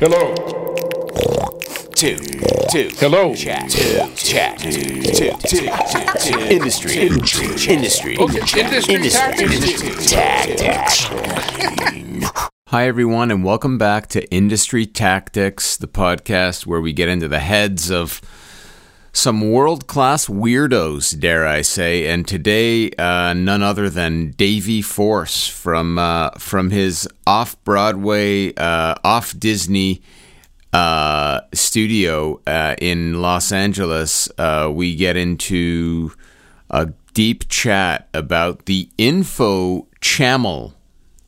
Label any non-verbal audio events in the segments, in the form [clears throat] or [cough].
Hello. two, two. Hello. Chat, two, chat, two, two, two, two. Industry, industry, Okay, industry tactics. tactics. Hi, everyone, and welcome back to Industry Tactics, the podcast where we get into the heads of some world class weirdos, dare I say. And today, uh, none other than Davy Force from uh, from his off Broadway, uh, off Disney uh, studio uh, in Los Angeles. Uh, we get into a deep chat about the Info Channel.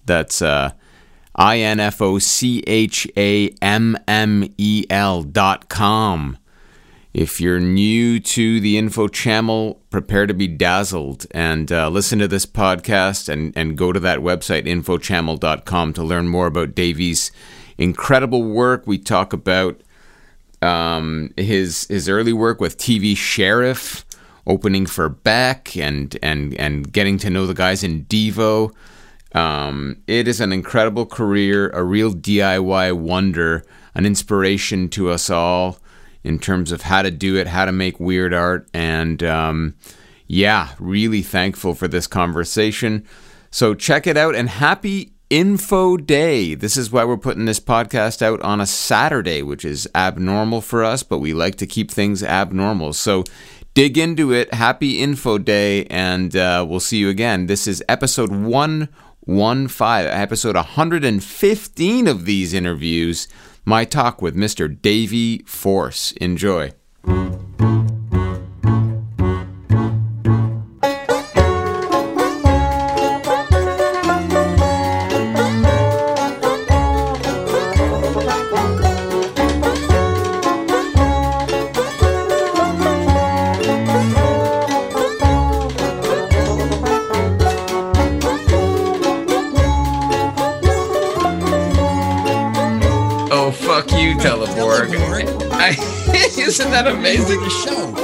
That's I N F O C H A M M E L dot com. If you're new to the Info Channel, prepare to be dazzled and uh, listen to this podcast and, and go to that website, infochannel.com, to learn more about Davy's incredible work. We talk about um, his his early work with TV Sheriff, opening for Beck, and and and getting to know the guys in Devo. Um, it is an incredible career, a real DIY wonder, an inspiration to us all in terms of how to do it, how to make weird art, and um, yeah, really thankful for this conversation. So check it out and happy Info Day. This is why we're putting this podcast out on a Saturday, which is abnormal for us, but we like to keep things abnormal. So dig into it. Happy Info Day, and uh, we'll see you again. This is episode 115, episode 115 of these interviews. My talk with Mr. Davy Force. Enjoy. That amazing? show.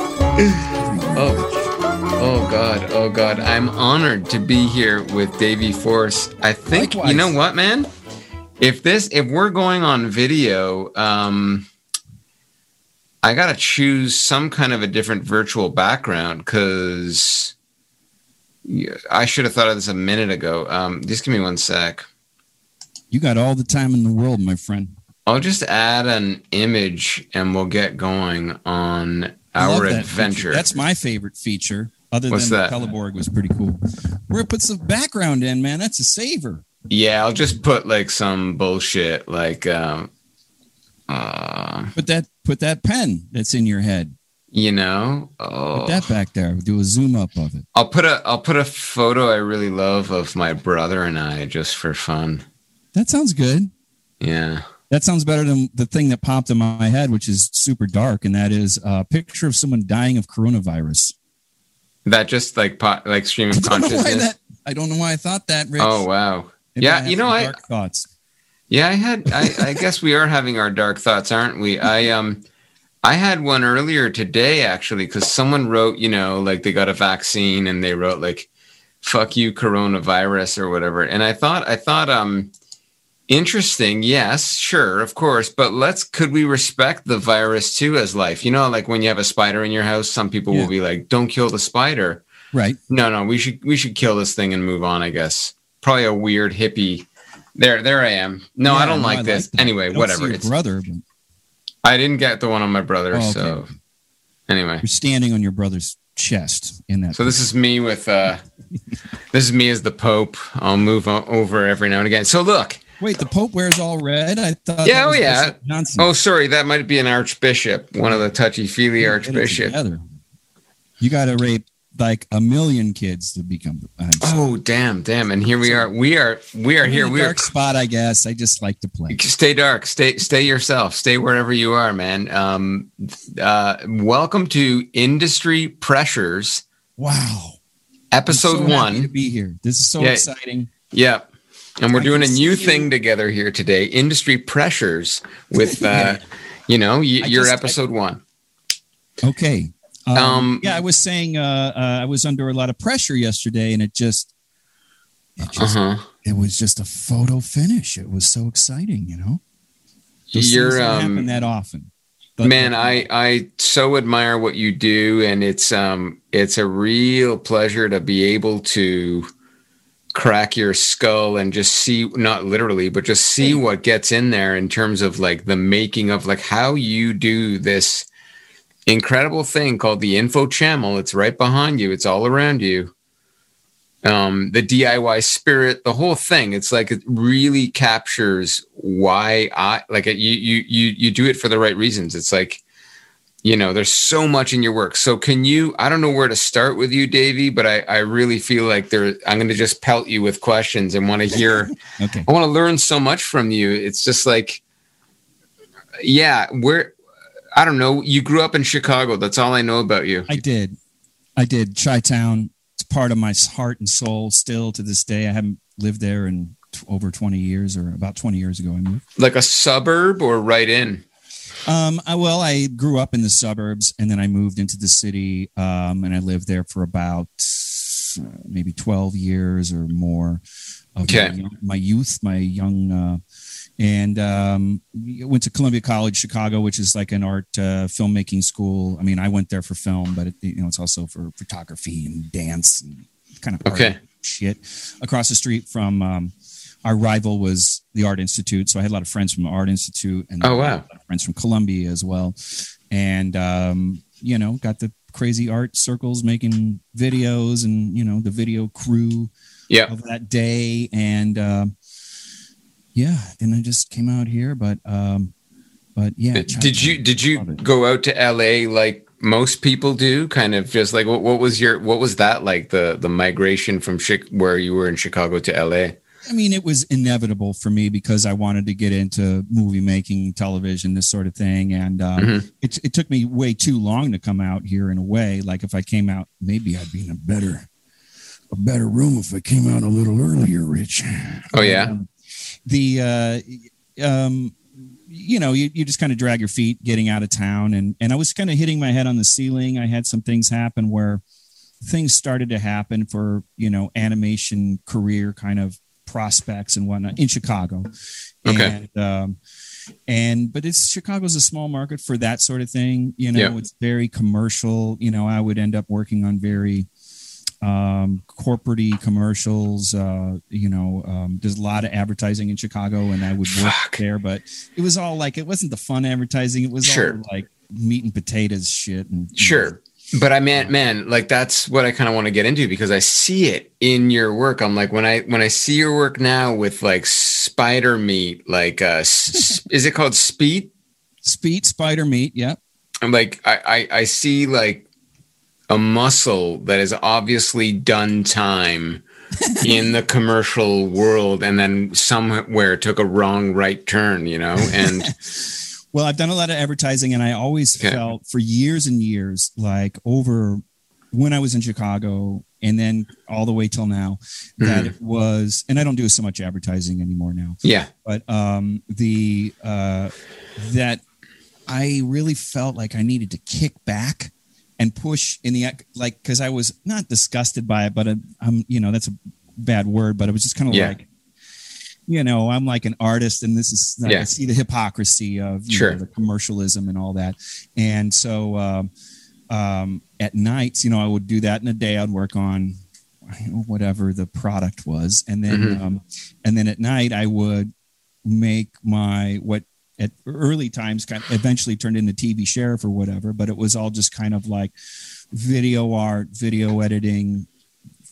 [sighs] Oh, oh God, oh God! I'm honored to be here with Davy Force. I think Likewise. you know what, man. If this, if we're going on video, um, I gotta choose some kind of a different virtual background because I should have thought of this a minute ago. Um, just give me one sec. You got all the time in the world, my friend. I'll just add an image and we'll get going on our that adventure. feature. That's my favorite feature. Other What's than that? Teleborg was pretty cool. We're gonna put some background in, man. That's a saver. Yeah, I'll just put like some bullshit like um uh Put that put that pen that's in your head. you know, Put oh, that back there. Do a zoom up of it. I'll put a I'll put a photo I really love of my brother and I just for fun. That sounds good. Yeah. That sounds better than the thing that popped in my head, which is super dark, and that is a picture of someone dying of coronavirus. That just like pot, like stream of I don't know why consciousness. that. I don't know why I thought that. Rich. Oh wow. Maybe yeah, you know, I- dark thoughts. Yeah, I had I, I guess we are having our dark thoughts, aren't we? I um I had one earlier today actually cuz someone wrote, you know, like they got a vaccine and they wrote like fuck you coronavirus or whatever. And I thought I thought um interesting, yes, sure, of course, but let's could we respect the virus too as life? You know, like when you have a spider in your house, some people Yeah. will be like don't kill the spider. Right. No, no, we should we should kill this thing and move on, I guess. Probably a weird hippie. There there I am. No, Yeah, I don't no, like I this. that. anyway, whatever. It's brother, but I didn't get the one on my brother, Oh, okay. so anyway. you're standing on your brother's chest in that. So this is me with uh [laughs] this is me as the Pope. I'll move over every now and again. So look. Wait, the Pope wears all red. I thought. Yeah, oh, yeah. Oh, sorry, that might be an archbishop, one of the touchy-feely Get it archbishop. together. You got to rape like a million kids to become. I'm sorry. Oh, damn, damn. And here we are. We are we are I'm here. We are dark spot, I guess. I just like to play. stay dark stay stay yourself stay wherever you are man um uh welcome to industry pressures Wow. episode so one to be here. This is so Yeah. exciting. yep and we're I doing a new see thing together here today industry pressures with [laughs] uh Yeah. you know y- I your just- episode one Okay. Um, Um, yeah, I was saying uh, uh, I was under a lot of pressure yesterday, and it just, it just, uh-huh it was just a photo finish. It was so exciting, you know. Those You're, things don't um, happen that often. But- Man, I I so admire what you do, and it's um it's a real pleasure to be able to crack your skull and just see not literally but just see what gets in there in terms of like the making of like how you do this incredible thing called the info channel. It's right behind you. It's all around you. Um the diy spirit the whole thing. It's like it really captures why i like it, you you you you do it for the right reasons. It's like you know there's so much in your work so can you i don't know where to start with you davey but i i really feel like there i'm going to just pelt you with questions and want to hear [laughs] okay. i want to learn so much from you it's just like yeah where i don't know you grew up in chicago that's all i know about you I did. I did. Chi Town. It's part of my heart and soul still to this day. I haven't lived there in t- over 20 years or about 20 years ago. I moved. like a suburb or right in Um, I, well, I grew up in the suburbs and then I moved into the city. Um, and I lived there for about uh, maybe 12 years or more of Okay. my, my youth, my young, uh, and um, went to Columbia College, Chicago, which is like an art uh, filmmaking school. I mean, I went there for film, but it, you know, it's also for photography and dance and kind of Okay. shit. Across the street from um, our rival was the Art Institute, so I had a lot of friends from the Art Institute, and Oh, wow. a lot of friends from Columbia as well, and um, you know, got the crazy art circles making videos, and you know, the video crew yeah. of that day. And um, yeah then i just came out here but um but yeah did you did you go out to la like most people do? Kind of just like what, what was your what was that like the the migration from Chi- where you were in chicago to la i mean it was inevitable for me because i wanted to get into movie making television this sort of thing. And um, Mhm. it, it took me way too long to come out here in a way. Like if i came out maybe i'd be in a better a better room if i came out a little earlier rich. Oh yeah? Um, the uh, um, you know you, you just kind of drag your feet getting out of town. And and i was kind of hitting my head on the ceiling. I had some things happen where things started to happen for you know animation career kind of prospects and whatnot in chicago Okay. and um and but it's chicago's a small market for that sort of thing you know Yeah. it's very commercial you know i would end up working on very um corporate commercials uh you know um there's a lot of advertising in chicago and i would work Fuck. there but it was all like it wasn't the fun advertising it was Sure. all like meat and potatoes shit and Sure. But I meant, man, like that's what I kind of want to get into because I see it in your work. I'm like, when I when I see your work now with like spider meat, like uh, s- [laughs] is it called speed? speed spider meat yeah I'm like, I, I I see like a muscle that has obviously done time [laughs] in the commercial world, and then somewhere took a wrong right turn, you know, and [laughs] Well, I've done a lot of advertising, and I always Okay. felt for years and years, like over when I was in Chicago and then all the way till now, that Mhm. it was, and I don't do so much advertising anymore now, yeah, but um, the uh, that I really felt like I needed to kick back and push in the like because I was not disgusted by it, but uh, I'm you know that's a bad word, but it was just kind of Yeah. like you know I'm like an artist, and this is I Yeah. see the hypocrisy of Sure. know, the commercialism and all that, and so um, um, at nights, you know, I would do that in a day. I'd work on you know, whatever the product was, and then Mhm. um, and then at night I would make my what at early times kind of eventually turned into TV sheriff or whatever, but it was all just kind of like video art, video editing,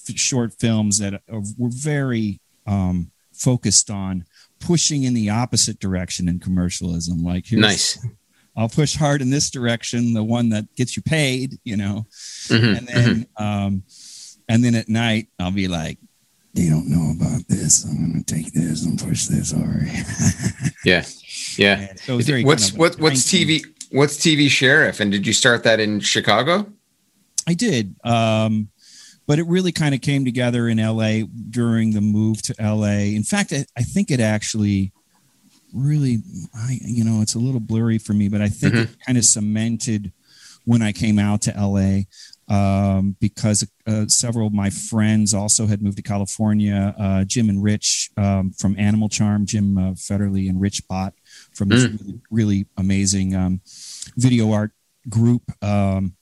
f- short films that were very um, focused on pushing in the opposite direction in commercialism. Like, here's, nice. I'll push hard in this direction, the one that gets you paid, you know, Mhm, and then um, and then at night I'll be like, they don't know about this. I'm going to take this and push this. All right. [laughs] Yeah, yeah. And so it was very what's kind of what what's TV what's TV sheriff and did you start that in Chicago? I did. Um, but it really kind of came together in LA during the move to LA. In fact, I, I think it actually really, I, you know, it's a little blurry for me, but I think it kind of cemented when I came out to LA um, because uh, several of my friends also had moved to California. Uh, Jim and Rich um, from Animal Charm, Jim uh, Fetterley and Rich Bott from this really, really amazing um, video art group. Um,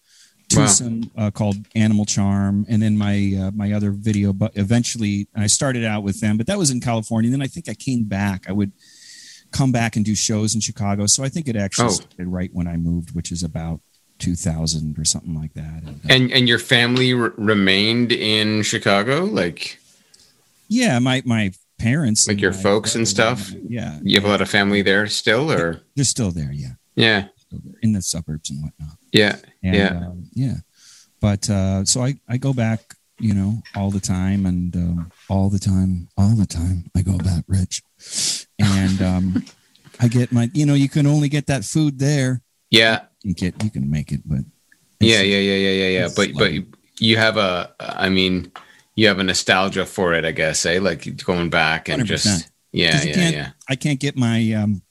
Wow. Uh, called Animal Charm, and then my uh, my other video. But eventually, I started out with them, but that was in California. then I think I came back. I would come back and do shows in Chicago. So I think it actually Oh. started right when I moved, which is about 2000 or something like that. And, uh, And and your family r- remained in Chicago? Like yeah, my my parents, Like your folks and stuff? Yeah, you have a lot of family there still or they're still there. Yeah, Yeah. in the suburbs and whatnot. Yeah. And, Yeah. um, yeah. But uh, so I, I go back, you know, all the time and um, all the time, all the time. I go back rich. And um, I get my, you know, you can only get that food there. Yeah. You get, you can make it, but Yeah, yeah, yeah, yeah, yeah, yeah. But but you have a I mean you have a nostalgia for it, I guess, eh? Like going back and 100%. just yeah. yeah, can't- yeah. I can't get my, um,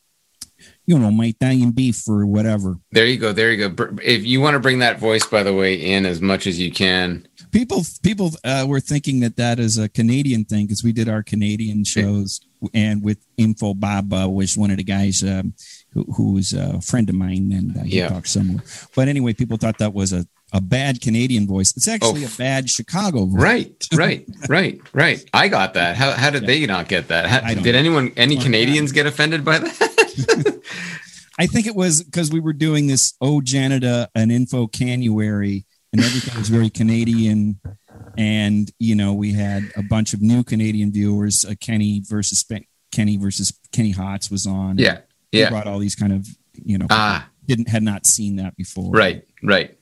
you know, my Italian beef or whatever. There you go. There you go. If you want to bring that voice, by the way, in as much as you can. People, people uh, were thinking that that is a Canadian thing because we did our Canadian shows, and with Info Baba was one of the guys um, who, who was a friend of mine, and uh, he Yeah. talked similar. But anyway, people thought that was a, a bad Canadian voice. It's actually Oh. a bad Chicago voice. Right, [laughs] right, right, right. I got that. How how did they not get that? How, did know. anyone, any Canadians, get offended by that? [laughs] I think it was because we were doing this Oh Janita an info canuary and everything was very Canadian. And, you know, we had a bunch of new Canadian viewers. Uh, Kenny versus Kenny versus Kenny Hotz was on. yeah, yeah. brought all these kind of, you know, Ah, didn't had not seen that before. right, right.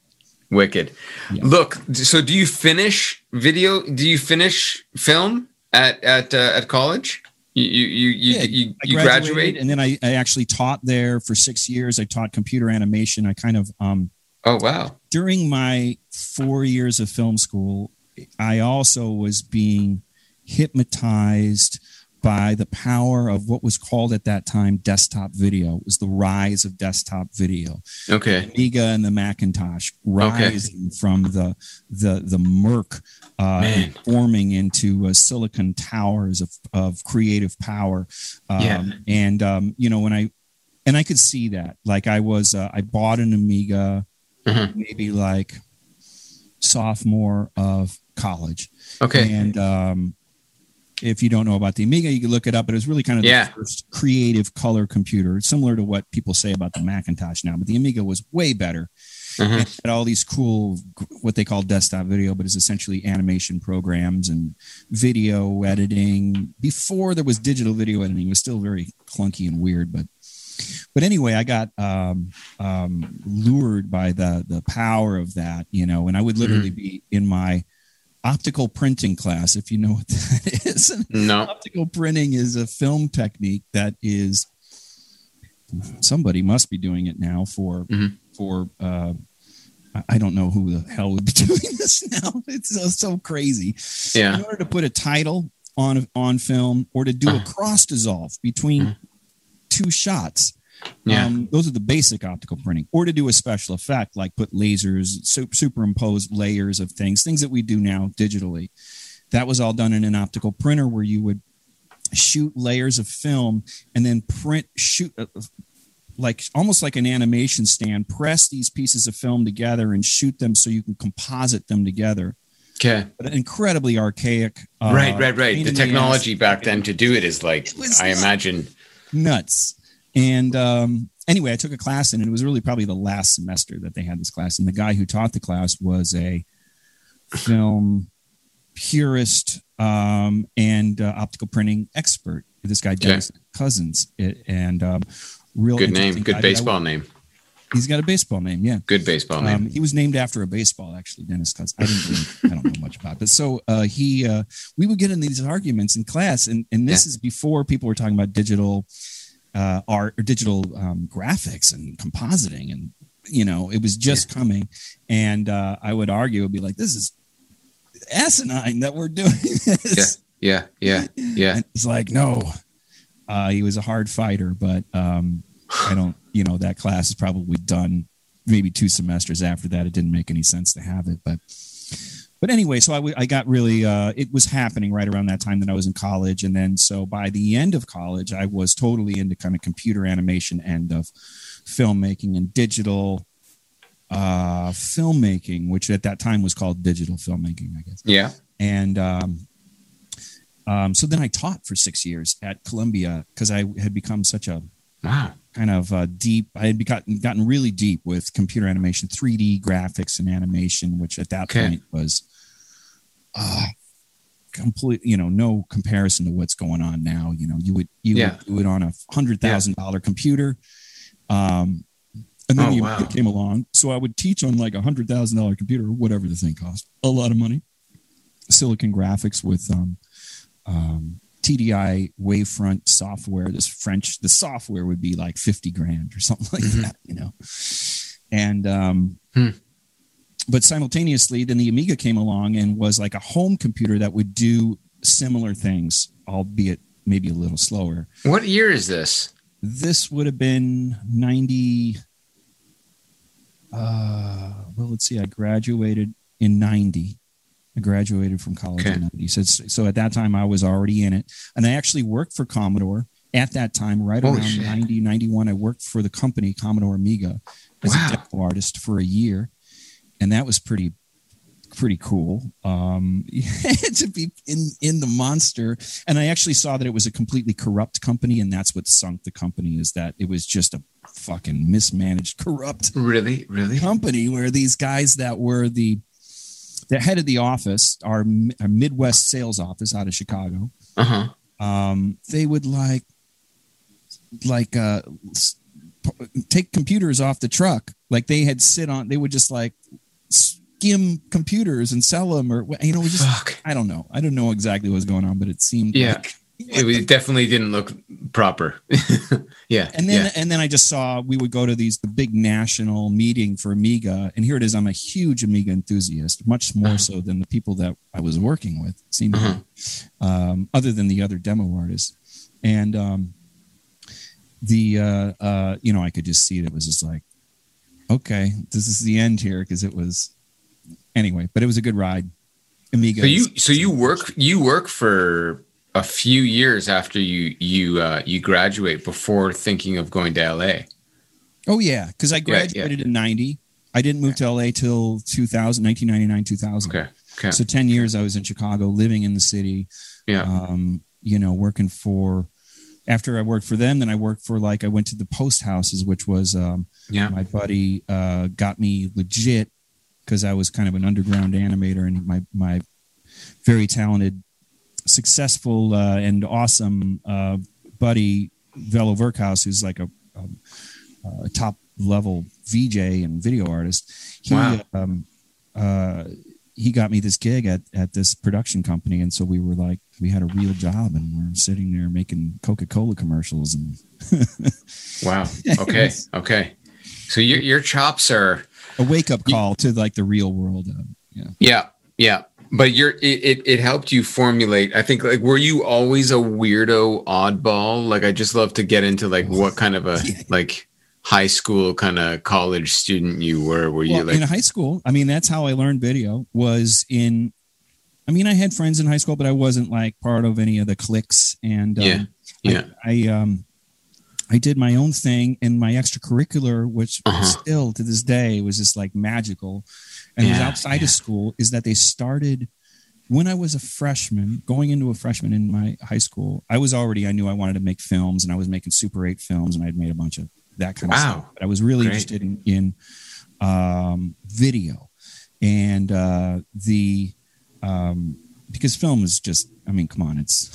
Wicked. Yeah. Look, so do you finish video? Do you finish film at at uh, at college? You you you you, Yeah, you, you graduate? and then I, I actually taught there for six years. I taught computer animation. I kind of um Oh wow. during my four years of film school, I also was being hypnotized by the power of what was called at that time desktop video. It was the rise of desktop video. Okay. Amiga and the Macintosh rising from the the the murk, uh, forming into uh, silicon towers of of creative power. Um, Yeah. And um, you know when I and I could see that. Like I was, uh, I bought an Amiga, Mhm. maybe like sophomore of college, Okay. and um, if you don't know about the Amiga, you can look it up. But it was really kind of Yeah. the first creative color computer, It's similar to what people say about the Macintosh now. But the Amiga was way better. Mhm. It had all these cool, what they call desktop video, but it's essentially animation programs and video editing. Before there was digital video editing, it was still very clunky and weird. But but anyway, I got um, um, lured by the the power of that, you know, and I would literally be in my optical printing class, if you know what [laughs] that is. No. optical printing is a film technique that is somebody must be doing it now for Mhm. for uh I- I don't know who the hell would be [laughs] doing this now. It's so, so crazy. Yeah. In order to put a title on on film or to do a cross dissolve between two shots, Yeah. um, those are the basic optical printing. Or to do a special effect, like put lasers, su- superimpose layers of things, things that we do now digitally. That was all done in an optical printer where you would shoot layers of film and then print, shoot, uh, like almost like an animation stand, press these pieces of film together and shoot them so you can composite them together. Okay. But incredibly archaic. Uh, right, right, right. The technology back then to do it is like It I imagine. nuts. And um, anyway, I took a class in it. It was really probably the last semester that they had this class. And the guy who taught the class was a film purist um, and uh, optical printing expert. This guy, Dennis Cousins. It, and um, real Good name. Good guy. Baseball name. he's got a baseball name, yeah. Good baseball name. Um, he was named after a baseball, actually, Dennis Cousins. I didn't really, I don't know much about. But so uh, he, uh, we would get in these arguments in class, and, and this is before people were talking about digital uh, art or digital um, graphics and compositing. And, you know, it was just coming. And uh, I would argue, would be like, this is asinine that we're doing [laughs] this. yeah, yeah, yeah. And it's like, no. Uh, he was a hard fighter, but um, I don't, you know, that class is probably done maybe two semesters after that. It didn't make any sense to have it, but but anyway, so I, w- I got really, uh, it was happening right around that time that I was in college. And then, so by the end of college, I was totally into kind of computer animation end of filmmaking and digital uh, filmmaking, which at that time was called digital filmmaking, I guess. Yeah. And um, um, so then I taught for six years at Columbia because I had become such a Wow. Kind of uh, deep. I had gotten gotten really deep with computer animation, 3D graphics and animation, which at that Okay. point was uh, complete. You know, no comparison to what's going on now. You know, you would you Yeah. would do it on a hundred thousand dollar computer. Um, and then Oh, you wow. came along, so I would teach on like a hundred thousand dollar computer, whatever the thing cost, a lot of money. Silicon Graphics with um, um, TDI Wavefront software. This French, the software would be like 50 grand or [laughs] something like Mhm. that, you know. And, um, Hmm. but simultaneously, then the Amiga came along and was like a home computer that would do similar things, albeit maybe a little slower. What year is this? This would have been 90. Uh, well, let's see. I graduated in 90. I graduated from college Okay. in 90. So, so at that time, I was already in it. And I actually worked for Commodore at that time, right Holy around shit. 90, 91. I worked for the company Commodore Amiga as Wow. a demo artist for a year. And that was pretty pretty cool um [laughs] to be in in the monster and i actually saw that it was a completely corrupt company and that's what sunk the company is that it was just a fucking mismanaged corrupt Really? Really? company where these guys that were the the head of the office our, our midwest sales office out of chicago Uh huh. um they would like like uh take computers off the truck like they had sit on they would just like skim computers and sell them or you know we just Fuck. i don't know i don't know exactly what's going on but it seemed Yeah. like, It, definitely didn't look proper. [laughs] yeah. and then yeah. and then i just saw we would go to these the big national meeting for amiga and here it is i'm a huge amiga enthusiast much more Uh-huh. so than the people that i was working with seemed Uh-huh. um, other than the other demo artists and um, the uh, uh, you know i could just see it, it was just like okay this is the end here because it was anyway but it was a good ride amiga So you so you work you work for a few years after you you uh, you graduate before thinking of going to LA. oh yeah because i yeah. graduated in 90 i didn't move to la till 2000 1999 2000 Okay. Okay. so 10 years i was in chicago living in the city Yeah. um, you know working for after i worked for them then i worked for like i went to the post houses which was um, Yeah. my buddy uh, got me legit because I was kind of an underground animator, and my my very talented, successful, uh, and awesome uh, buddy Velo Verkhaus, who's like a, um, a top level VJ and video artist. He Wow. um, uh, he got me this gig at at this production company, and so we were like we had a real job, and we're sitting there making Coca Cola commercials and. [laughs] Wow. Okay. Okay. So your your chops are a wake up call to like the real world. Uh, yeah. yeah yeah. But you're it, it it helped you formulate. I think like were you always a weirdo oddball? Like I just love to get into like what kind of a [laughs] like high school kind of college student you were. Were you Well, like in high school, I mean, that's how I learned video was in. I mean, I had friends in high school, but I wasn't like part of any of the cliques. And um, Yeah, yeah. I, I um, I did my own thing, and my extracurricular, which Uh-huh. still to this day was just like magical, and it was outside yeah. of school. Is that they started when I was a freshman, going into a freshman in my high school. I was already I knew I wanted to make films, and I was making Super Eight films, and I'd made a bunch of that kind of stuff. But I was really Great. interested in, in um, video and uh, the um, because film is just I mean come on it's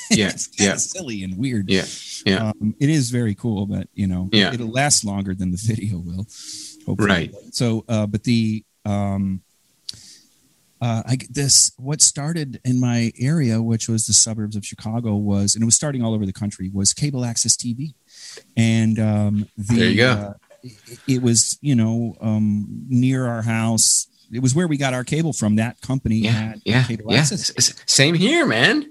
[laughs] Yeah, it's yeah. silly and weird Yeah, yeah. um, it is very cool but you know Yeah. it'll last longer than the [laughs] video will hopefully. Right. so uh, but the um, uh, I this what started in my area, which was the suburbs of Chicago, was and it was starting all over the country was cable access TV, and um, the, There you go. Uh, it, it was you know um, near our house. It was where we got our cable from. That company yeah, had yeah, cable yeah. access. Same here, man.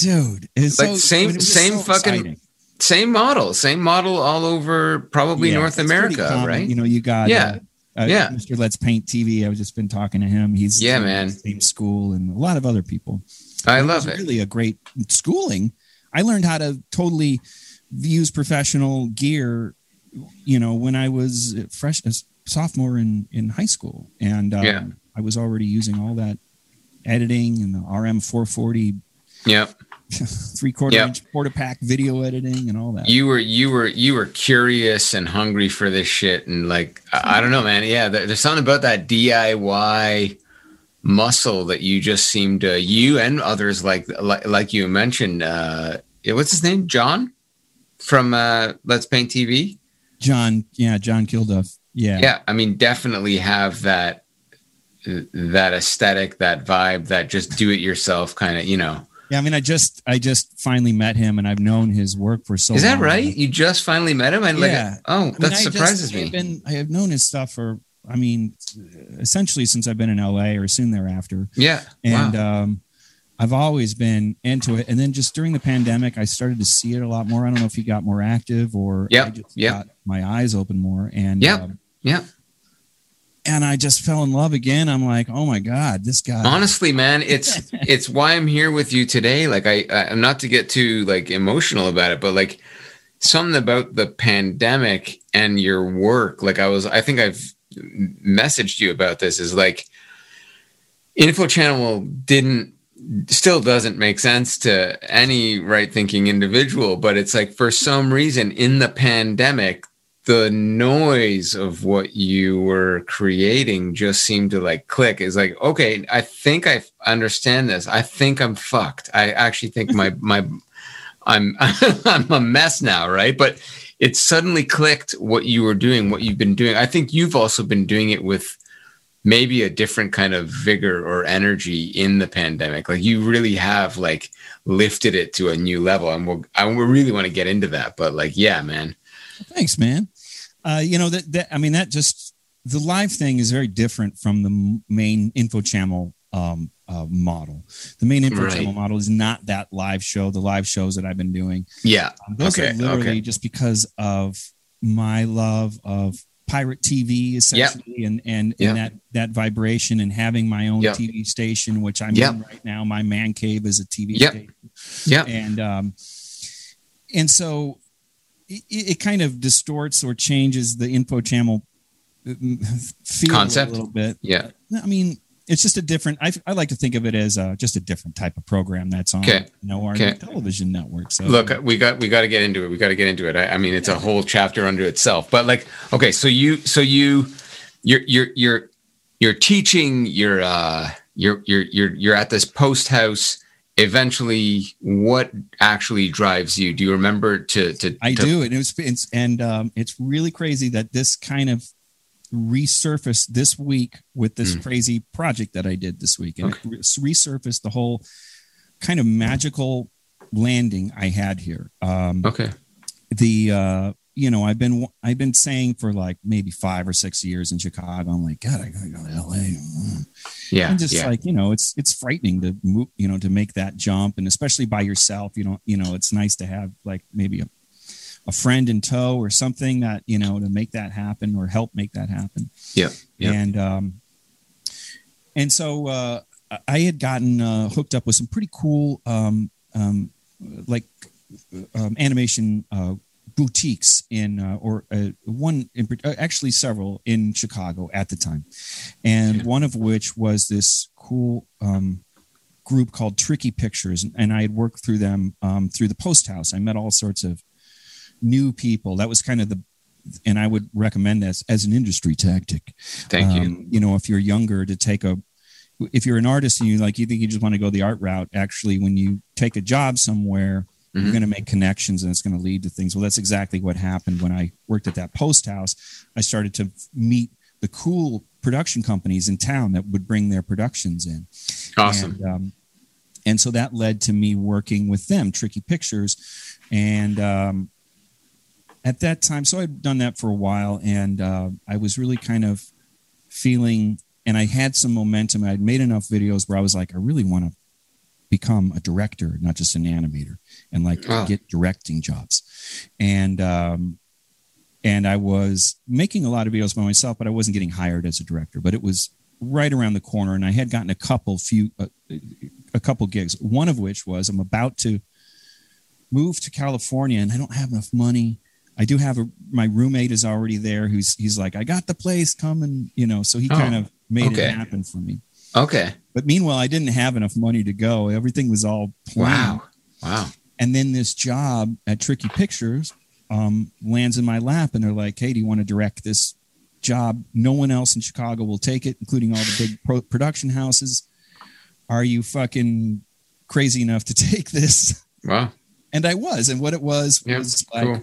Dude, it's Like so, same- it was just same fucking- exciting. Same model, same model all over probably Yeah, North America, common. right? You know, you got Yeah. uh, Uh, Yeah. Mr. Let's Paint TV. I've just been talking to him. He's Yeah, man. Same school and a lot of other people. I love it. Really a great schooling. I learned how to totally use professional gear. You know, when I was fresh a sophomore in in high school, and um, Yeah. I was already using all that editing and the RM 440 Yep. [laughs] three quarter Yep. inch quarter pack video editing and all that. You were you were you were curious and hungry for this shit and like I, I don't know man yeah there, there's something about that DIY muscle that you just seem to you and others like like, like you mentioned uh yeah, what's his name John from uh Let's Paint TV John, yeah, John Kilduff. Yeah. yeah I mean definitely have that that aesthetic that vibe that just do it yourself kind of you know Yeah, I mean, I just I just finally met him, and I've known his work for so. is that long. right you just finally met him and like Yeah. oh I mean, that I just- surprises I've me Been, I have known his stuff for, I mean, essentially since I've been in LA or soon thereafter, yeah and wow um, I've always been into it. And then just during the pandemic, I started to see it a lot more. I don't know if he got more active or I just yep. got my eyes open more. And yeah, um, yep. And I just fell in love again. I'm like, oh my god, this guy. honestly man it's [laughs] it's why i'm here with you today like i i'm not to get too like emotional about it but like something about the pandemic and your work like i was i think i've messaged you about this is like info channel didn't still doesn't make sense to any right thinking individual but it's like for some reason in the pandemic the noise of what you were creating just seemed to like click. Is like okay i think i understand this. I think i'm fucked. I actually think my [laughs] my i'm [laughs] i'm a mess now right? But it suddenly clicked what you were doing what you've been doing. I think you've also been doing it with maybe a different kind of vigor or energy in the pandemic. Like you really have like lifted it to a new level. And we'll i really want to get into that but like yeah man. Thanks, man. Uh, you know that that I mean that just the live thing is very different from the main info channel um, uh, model. The main info Right. channel model is not that live show. The live shows that I've been doing, yeah um, those Okay, are literally okay. just because of my love of pirate TV, essentially, and and, Yep. and that that vibration and having my own Yep. TV station, which I'm Yep. in right now. My man cave is a TV Yep. station yeah and um, and so it, it kind of distorts or changes the info channel mm, feel Concept? a little bit. yeah I mean, it's just a different. I, I like to think of it as uh, just a different type of program that's on Okay. you know, our Okay. television network. So look we got we got to get into it we got to get into it I, I mean it's a whole chapter unto itself but like okay so you so you you're you're you're you're teaching you're uh you're you're you're you're at this post house eventually what actually drives you do you remember to to I to- do, and it was it's, and um, it's really crazy that this kind of resurfaced this week with this Mm. crazy project that I did this week, and it re- resurfaced the whole kind of magical landing I had here. Um, okay the uh, you know I've been I've been saying for like maybe five or six years in Chicago. I'm like, God, I gotta go to LA. yeah and just yeah like you know it's it's frightening to move you know to make that jump and especially by yourself you don't you know it's nice to have like maybe a, a friend in tow or something that you know to make that happen or help make that happen yeah yeah and um and so uh i had gotten uh hooked up with some pretty cool um um like um, animation uh boutiques in uh, or uh, one in, uh, actually several in chicago at the time. And Yeah. one of which was this cool um group called tricky pictures and i had worked through them um, through the post house. I met all sorts of new people. That was kind of the and i would recommend this as an industry tactic. Thank you. Um, you know if you're younger to take a if you're an artist and you like you think you just want to go the art route actually when you take a job somewhere Mhm. you're going to make connections and it's going to lead to things well that's exactly what happened when i worked at that post house i started to meet the cool production companies in town that would bring their productions in awesome and, um, and so that led to me working with them, Tricky Pictures. And um, at that time, so I'd done that for a while, and uh, I was really kind of feeling, and I had some momentum. I'd made enough videos where I was like, I really want to become a director, not just an animator, and like Wow. get directing jobs. And um, and I was making a lot of videos by myself, but I wasn't getting hired as a director. But it was right around the corner, and I had gotten a couple few uh, a couple gigs. One of which was I'm about to move to California, and I don't have enough money. I do have a my roommate is already there. Who's he's like, I got the place, come and you know. So he Oh, kind of made okay. it happen for me. Okay. But meanwhile, I didn't have enough money to go. Everything was all planned. Wow. Wow. And then this job at Tricky Pictures um, lands in my lap, and they're like, "Hey, do you want to direct this job? No one else in Chicago will take it, including all the big pro- production houses. Are you fucking crazy enough to [laughs] take this?" Wow. And I was, and what it was Yeah. was like Cool.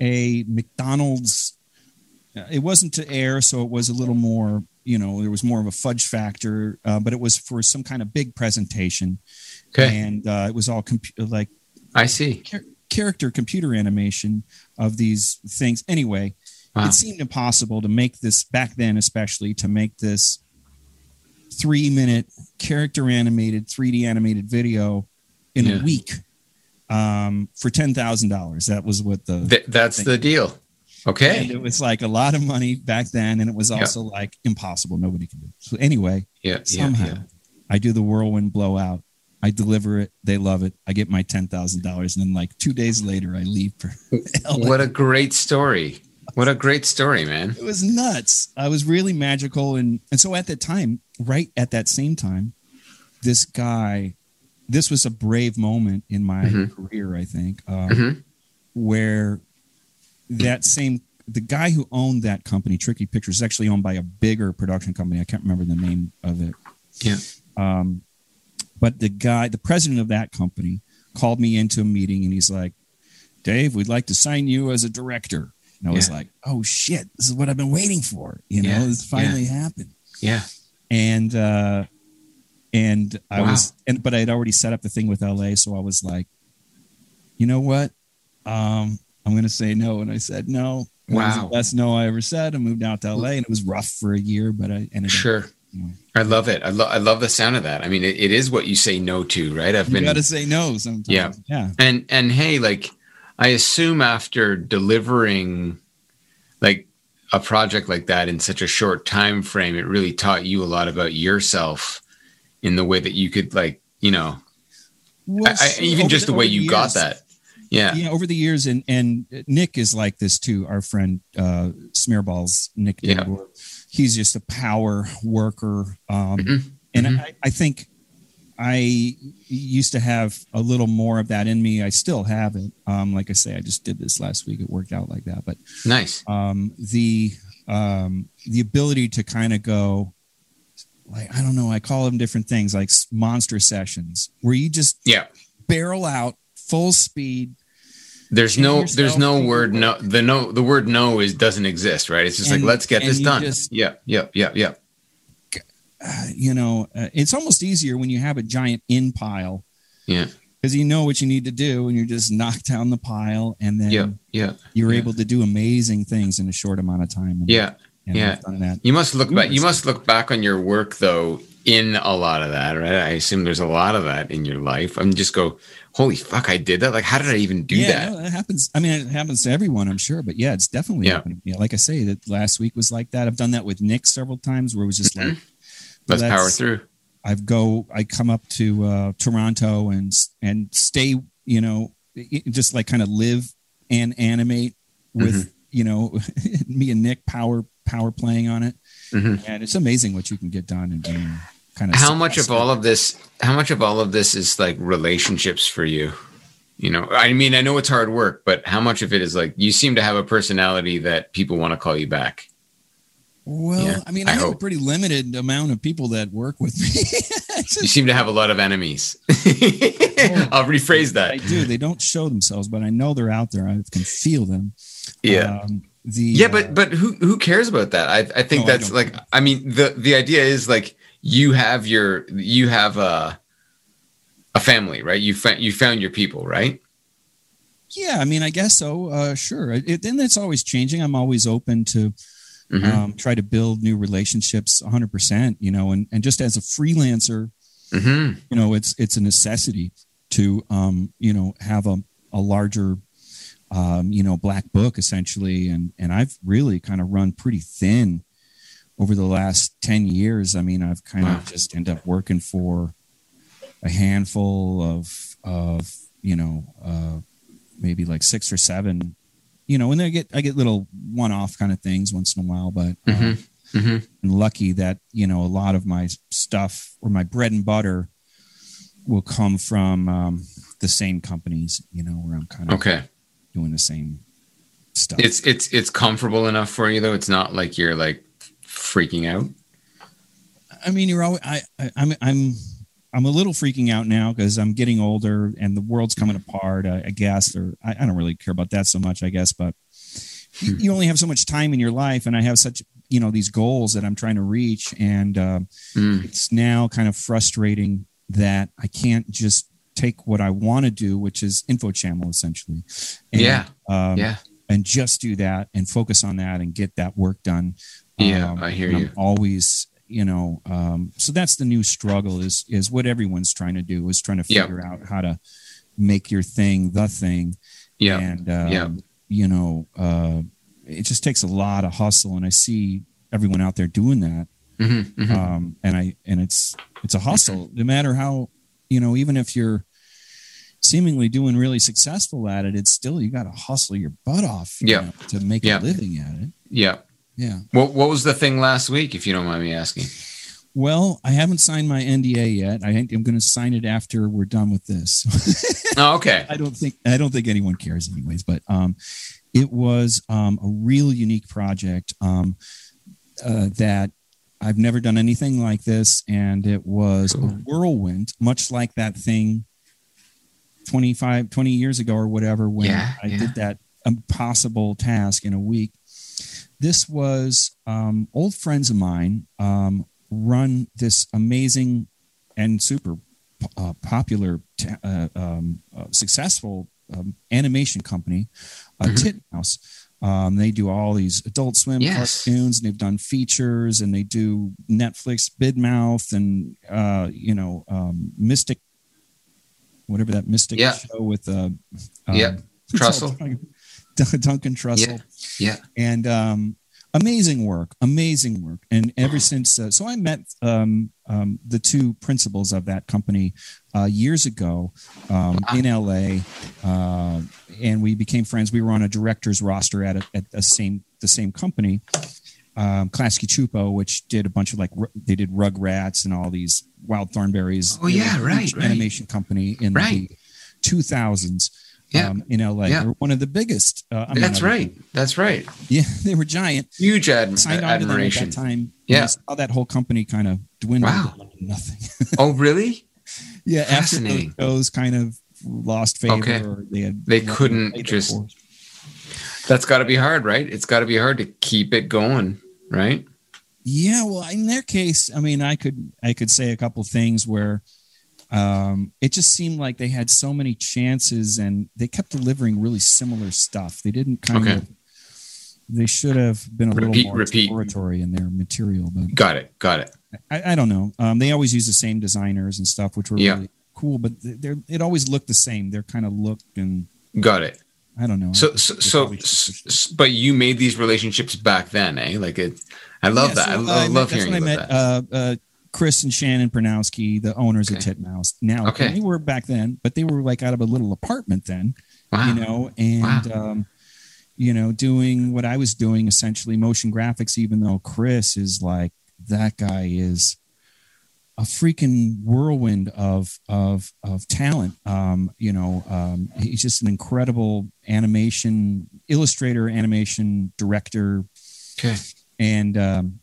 a McDonald's. It wasn't to air, so it was a little more. You know, there was more of a fudge factor, uh, but it was for some kind of big presentation, Okay. and uh, it was all compu- like I see. char- character computer animation of these things. Anyway, Wow. it seemed impossible to make this back then, especially to make this three minute character animated 3D animated video in Yeah. a week um, for ten thousand dollars. That was what the Th- that's the deal. and Okay. it was like a lot of money back then, and it was Yeah. also like impossible. Nobody can do. It. So anyway, Yeah. Yeah. somehow yeah. I do the whirlwind blowout. I deliver it. They love it. I get my ten thousand dollars, and then like two days later, I leave for [laughs] LA. What a great story. What a great story, man. it was nuts. I was really magical, and and so at that time, right at that same time, this guy, this was a brave moment in my Mhm. career, I think, um, Mhm. where that same the guy who owned that company, Tricky Pictures, is actually owned by a bigger production company. I can't remember the name of it. Yeah. Um, but the guy, the president of that company, called me into a meeting, and he's like, "Dave, we'd like to sign you as a director." And I was like, "Oh shit, this is what I've been waiting for." You know, Yeah, this finally happened. Yeah. And uh, and I Wow. was, and but I had already set up the thing with LA, so I was like, you know what? Um, I'm going to say no, and I said no. And that was Wow. the best no I ever said. I moved out to LA, and it was rough for a year, but I ended up. Sure. Yeah. I love it. I love. I love the sound of that. I mean, it, it is what you say no to, right? I've You been got to say no sometimes. Yeah. yeah. and and hey, like I assume after delivering like a project like that in such a short time frame, it really taught you a lot about yourself in the way that you could like, you know, Well, I, I, even just the, way you got that. Yeah. Yeah, over the years, and and Nick is like this too. Our friend uh, Smearballs, Nick. Yeah. He's just a power worker, um, Mhm. and Mhm. I, I think I used to have a little more of that in me. I still have it. Um, like I say, I just did this last week. It worked out like that, but Nice. um, the um, the ability to kind of go like I don't know. I call them different things, like monster sessions, where you just Yeah. barrel out full speed. There's no there's no word no the no the word no is doesn't exist, right? It's just And- like let's get this done. just- yeah, yeah, yeah, yeah. uh, you know, uh, it's almost easier when you have a giant in pile Yeah. because you know what you need to do and you're just knock [laughs] down the pile and then Yeah. Yeah. you're yeah. able to do amazing things in a short amount of time. And, Yeah. and yeah. You must look back. You must look back on your work though in a lot of that, right? I assume there's a lot of that in your life. I'm just go, holy fuck, I did that. Like, how did I even do yeah, that? no, that happens. I mean, it happens to everyone, I'm sure, but yeah, it's definitely Yeah. happening. Yeah, like I say, that last week was like that. I've done that with Nick several times, where it was just like Let's that's- power through. I've go, I come up to uh, Toronto and and stay, you know, just like kind of live and animate with, Mm-hmm. you know, [laughs] me and Nick power power playing on it, Mhm. and it's amazing what you can get done and kind of How much of all of this? How much of all of this is like relationships for you? You know, I mean, I know it's hard work, but how much of it is like you seem to have a personality that people want to call you back? Well, Yeah, I mean, I I, have a pretty limited amount of people that work with me. It's [laughs] You seem to have a lot of enemies. [laughs] I'll rephrase that. I do. They don't show themselves, but I know they're out there. I can feel them. Yeah. Um, the yeah uh, but but who who cares about that i i think No, that's don't. like i mean the the idea is like you have your you have a a family right you found you found your people right yeah, I mean, I guess so. Uh, sure. It, and it's always changing. I'm always open to Mhm. um, try to build new relationships 100%, you know, and, and just as a freelancer, Mhm. you know, it's, it's a necessity to, um, you know, have a, a larger um, you know, black book essentially. And, and I've really kind of run pretty thin over the last 10 years. I mean, I've kind Wow. of just end up working for a handful of, of, you know, uh, maybe like six or seven, you know, and I get, I get little one off kind of things once in a while, but, uh, Mhm. Mhm. and lucky that you know a lot of my stuff or my bread and butter will come from um, the same companies you know where i'm kind of Okay. doing the same stuff It's it's it's comfortable enough for you though. It's not like you're like freaking out. i mean you're always I, I i'm i'm i'm a little freaking out now because i'm getting older and the world's coming apart i, I guess or I, I don't really care about that so much i guess but you, Hmm. you only have so much time in your life and i have such you know these goals that i'm trying to reach and um, Mm. it's now kind of frustrating that I can't just take what I want to do, which is info channel essentially. And, Yeah. Um, yeah. And just do that and focus on that and get that work done. Yeah, Um, I hear and I'm you. always, you know, um, so that's the new struggle is, is what everyone's trying to do is trying to Yeah. figure out how to make your thing, the thing. Yeah. And, um, Yeah. you know, uh, it just takes a lot of hustle. And I see everyone out there doing that Mhm, mhm. um, and I and it's it's a hustle. No matter how you know, even if you're seemingly doing really successful at it, it's still you got to hustle your butt off, Yeah. know, to make Yeah. a living at it. yeah. Yeah. What what was the thing last week, if you don't mind me asking? Well, I haven't signed my NDA yet. I think I'm going to sign it after we're done with this. [laughs] Oh, okay. I don't think I don't think anyone cares, anyways. But um, it was um, a real unique project um, uh, that I've never done anything like this, and it was a whirlwind, much like that thing 25, 20 years ago or whatever when Yeah, I yeah. did that impossible task in a week. This was um, old friends of mine um, run this amazing and super uh, popular, ta- uh, um, uh, successful um, animation company, uh, Mhm. Titmouse. Um, they do all these Adult Swim Yes. cartoons, and they've done features, and they do Netflix Big Mouth, and uh, you know um, Mystic, whatever that Mystic Yeah. show with uh, Yeah. [laughs] Trussell. Duncan Trussell Yeah. and um, amazing work, amazing work. And ever since, uh, so I met um, um, the two principals of that company uh, years ago um, in LA, uh, and we became friends. We were on a director's roster at a, at the same the same company. Um, Klasky Csupo, which did a bunch of like they did Rugrats and all these Wild Thornberrys. Oh, yeah, They were a huge right, right. Animation company in Right. the 2000s Yeah. um, in LA. Yeah. They were one of the biggest. Uh, That's right. That's right. Yeah, [laughs] they were giant. Huge ad- Signed on to at that time. Yeah. Saw that whole company kind of dwindle Wow. down to nothing. [laughs] Oh, really? yeah, after those kind of lost favor, Okay. they had They couldn't just-. That's got to be hard, right? It's got to be hard to keep it going, right? Yeah, well, in their case, I mean, I could I could say a couple things where um, it just seemed like they had so many chances and they kept delivering really similar stuff. They didn't kind Okay. of. They should have been a Repeat, little more repeat. exploratory in their material, but Got it. Got it. I, I don't know. Um, they always use the same designers and stuff, which were Yeah. really cool. But they're it always looked the same. They're kind of looked and Got it. I don't know. So, so, so, probably s- should- s- but you made these relationships back then, eh? Like it. I love Yeah, that. so, I, uh, I met- love that's hearing when I about met that. uh, uh, Chris and Shannon Prynoski, the owners Okay. of Titmouse. Now, Okay. they were back then, but they were like out of a little apartment then, wow. you know, and um, you know, doing what I was doing, essentially motion graphics. Even though Chris is like that guy is a freaking whirlwind of of of talent. Um, you know, um, he's just an incredible animation illustrator, animation director, okay. and um,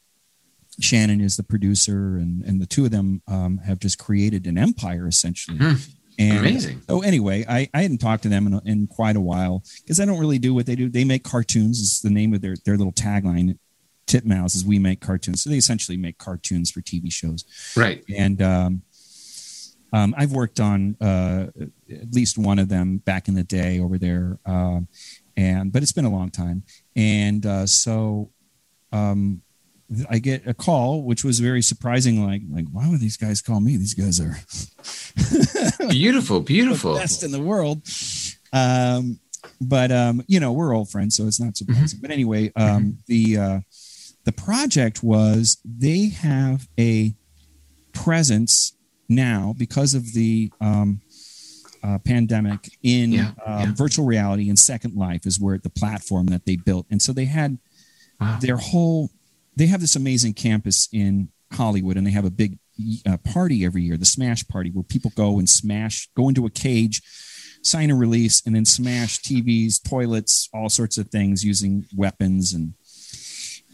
Shannon is the producer, and and the two of them um, have just created an empire essentially. Hmm. And Amazing. So anyway, I, I hadn't talked to them in, in quite a while because I don't really do what they do. They make cartoons. Is the name of their their little tagline. Titmouse is we make cartoons. So they essentially make cartoons for TV shows. Right. And um, um, I've worked on uh, at least one of them back in the day over there, um, and but it's been a long time. And uh, so um, I get a call, which was very surprising. Like, like why would these guys call me? These guys are [laughs] Beautiful. Beautiful. best in the world. Um, but um, you know, we're old friends, so it's not surprising. But anyway, um, the uh, the project was they have a presence now because of the um, uh, pandemic in Yeah, um, yeah. virtual reality and Second Life is where the platform that they built, and so they had Wow. their whole. They have this amazing campus in Hollywood, and they have a big uh, party every year, the Smash Party, where people go and smash, go into a cage, sign a release, and then smash TVs, toilets, all sorts of things using weapons and.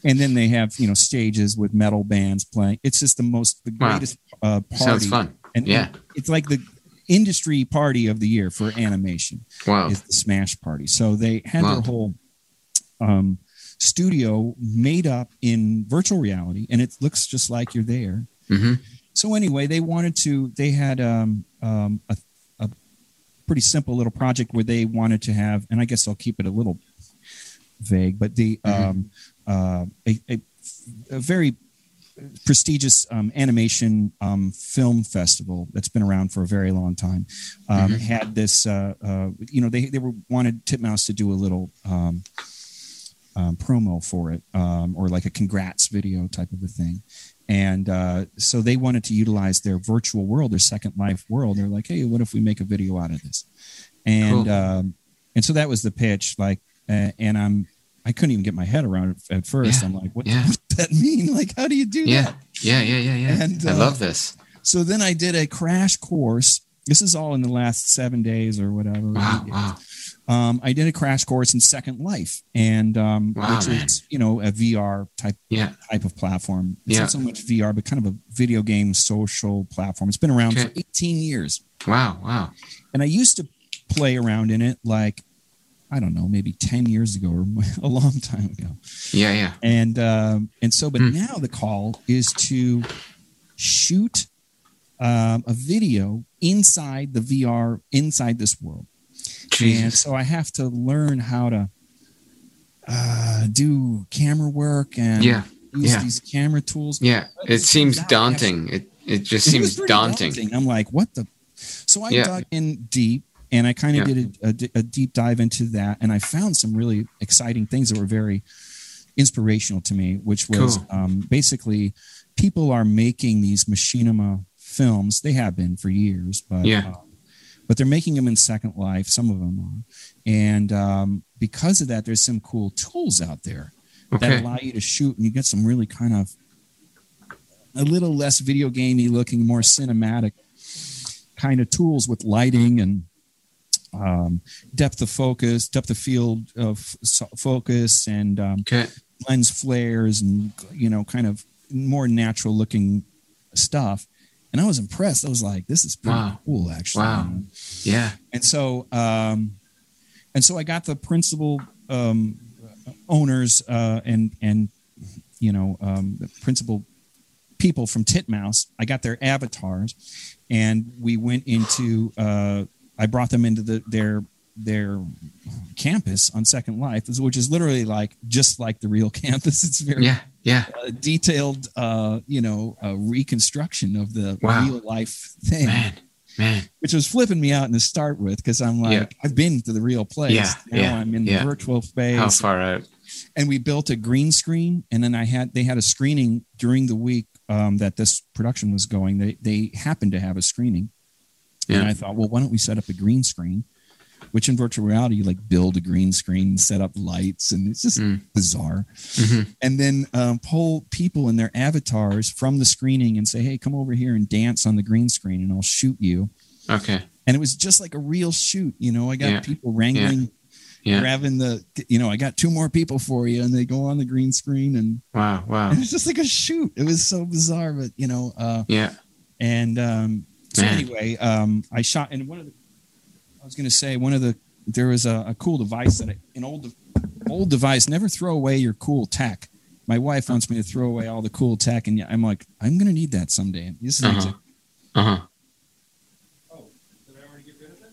And then they have you know stages with metal bands playing. It's just the most the Wow. greatest uh, party. Sounds fun. And Yeah. it's like the industry party of the year for animation Wow. is the Smash Party. So they had Wow. their whole um, studio made up in virtual reality, and it looks just like you're there. hmm So anyway, they wanted to. They had um, um, a, a pretty simple little project where they wanted to have, and I guess I'll keep it a little vague, but the um, uh, a, a, a very prestigious um, animation um, film festival that's been around for a very long time um, Mhm. had this. Uh, uh, you know, they they were wanted Titmouse to do a little. Um, um, promo for it, um, or like a congrats video type of a thing, and uh, so they wanted to utilize their virtual world, their Second Life world. They're like, hey, what if we make a video out of this? And Cool. um, and so that was the pitch. Like, uh, and I'm I couldn't even get my head around it at first. Yeah. I'm like, what, Yeah. what does [laughs] that mean? Like, how do you do Yeah. that? Yeah. Yeah. Yeah. Yeah. And, I uh, love this. So then I did a crash course. This is all in the last seven days or whatever. Wow. Wow. Um, I did a crash course in Second Life, and um, Wow, which man. is you know a VR type Yeah. type of platform. It's Yeah. not so much VR, but kind of a video game social platform. It's been around for 18 years, Wow. Wow. and I used to play around in it like I don't know, maybe 10 years ago or [laughs] a long time ago. Yeah. Yeah. And um, and so, but Hmm. now the call is to shoot um, a video inside the VR inside this world. And so I have to learn how to uh, do camera work and Yeah. use Yeah. these camera tools. Yeah. It It seems daunting. It it just It seems pretty daunting. I'm like, what the? So I Yeah. dug in deep and I kind of Yeah. did a deep dive into that. And I found some really exciting things that were very inspirational to me, which was Cool. um, basically people are making these machinima films. They have been for years, but Yeah. um, but they're making them in Second Life. Some of them are, and um, because of that, there's some cool tools out there that allow you to shoot, and you get some really kind of a little less video gamey looking, more cinematic kind of tools with lighting and um, depth of focus, depth of field of focus, and um, Okay. lens flares, and you know, kind of more natural looking stuff. And I was impressed. I was like, "This is pretty Wow. cool, actually." Wow. Yeah. and so um and so i got the principal um owners uh and and you know um the principal people from titmouse i got their avatars and we went into uh i brought them into the their their campus on second life which is literally like just like the real [laughs] campus it's very Yeah. Yeah. uh, detailed uh you know uh, reconstruction of the Wow. real life thing Man. Man. which was flipping me out in the start with because I'm like, Yeah. I've been to the real place. Yeah, now yeah, I'm in yeah. the virtual space. How far out? And we built a green screen, and then I had they had a screening during the week um, that this production was going. They they happened to have a screening, and I thought, well, why don't we set up a green screen? Which in virtual reality, you like build a green screen, set up lights, and it's just Mm. bizarre. Mhm. And then um, pull people in their avatars from the screening and say, "Hey, come over here and dance on the green screen, and I'll shoot you." Okay. and it was just like a real shoot. You know, I got Yeah. people wrangling, Yeah. grabbing the, you know, I got two more people for you, and they go on the green screen, and, Wow. Wow. and it's just like a shoot. It was so bizarre, but you know, uh, Yeah. and um, so Man. anyway, um, I shot, and one of the, was going to say one of the, there was a, a cool device that I, an old, old device. Never throw away your cool tech. My wife wants me to throw away all the cool tech, and I'm like, I'm going to need that someday. This is Uh-huh. Uh huh. Oh, did I already get rid of it?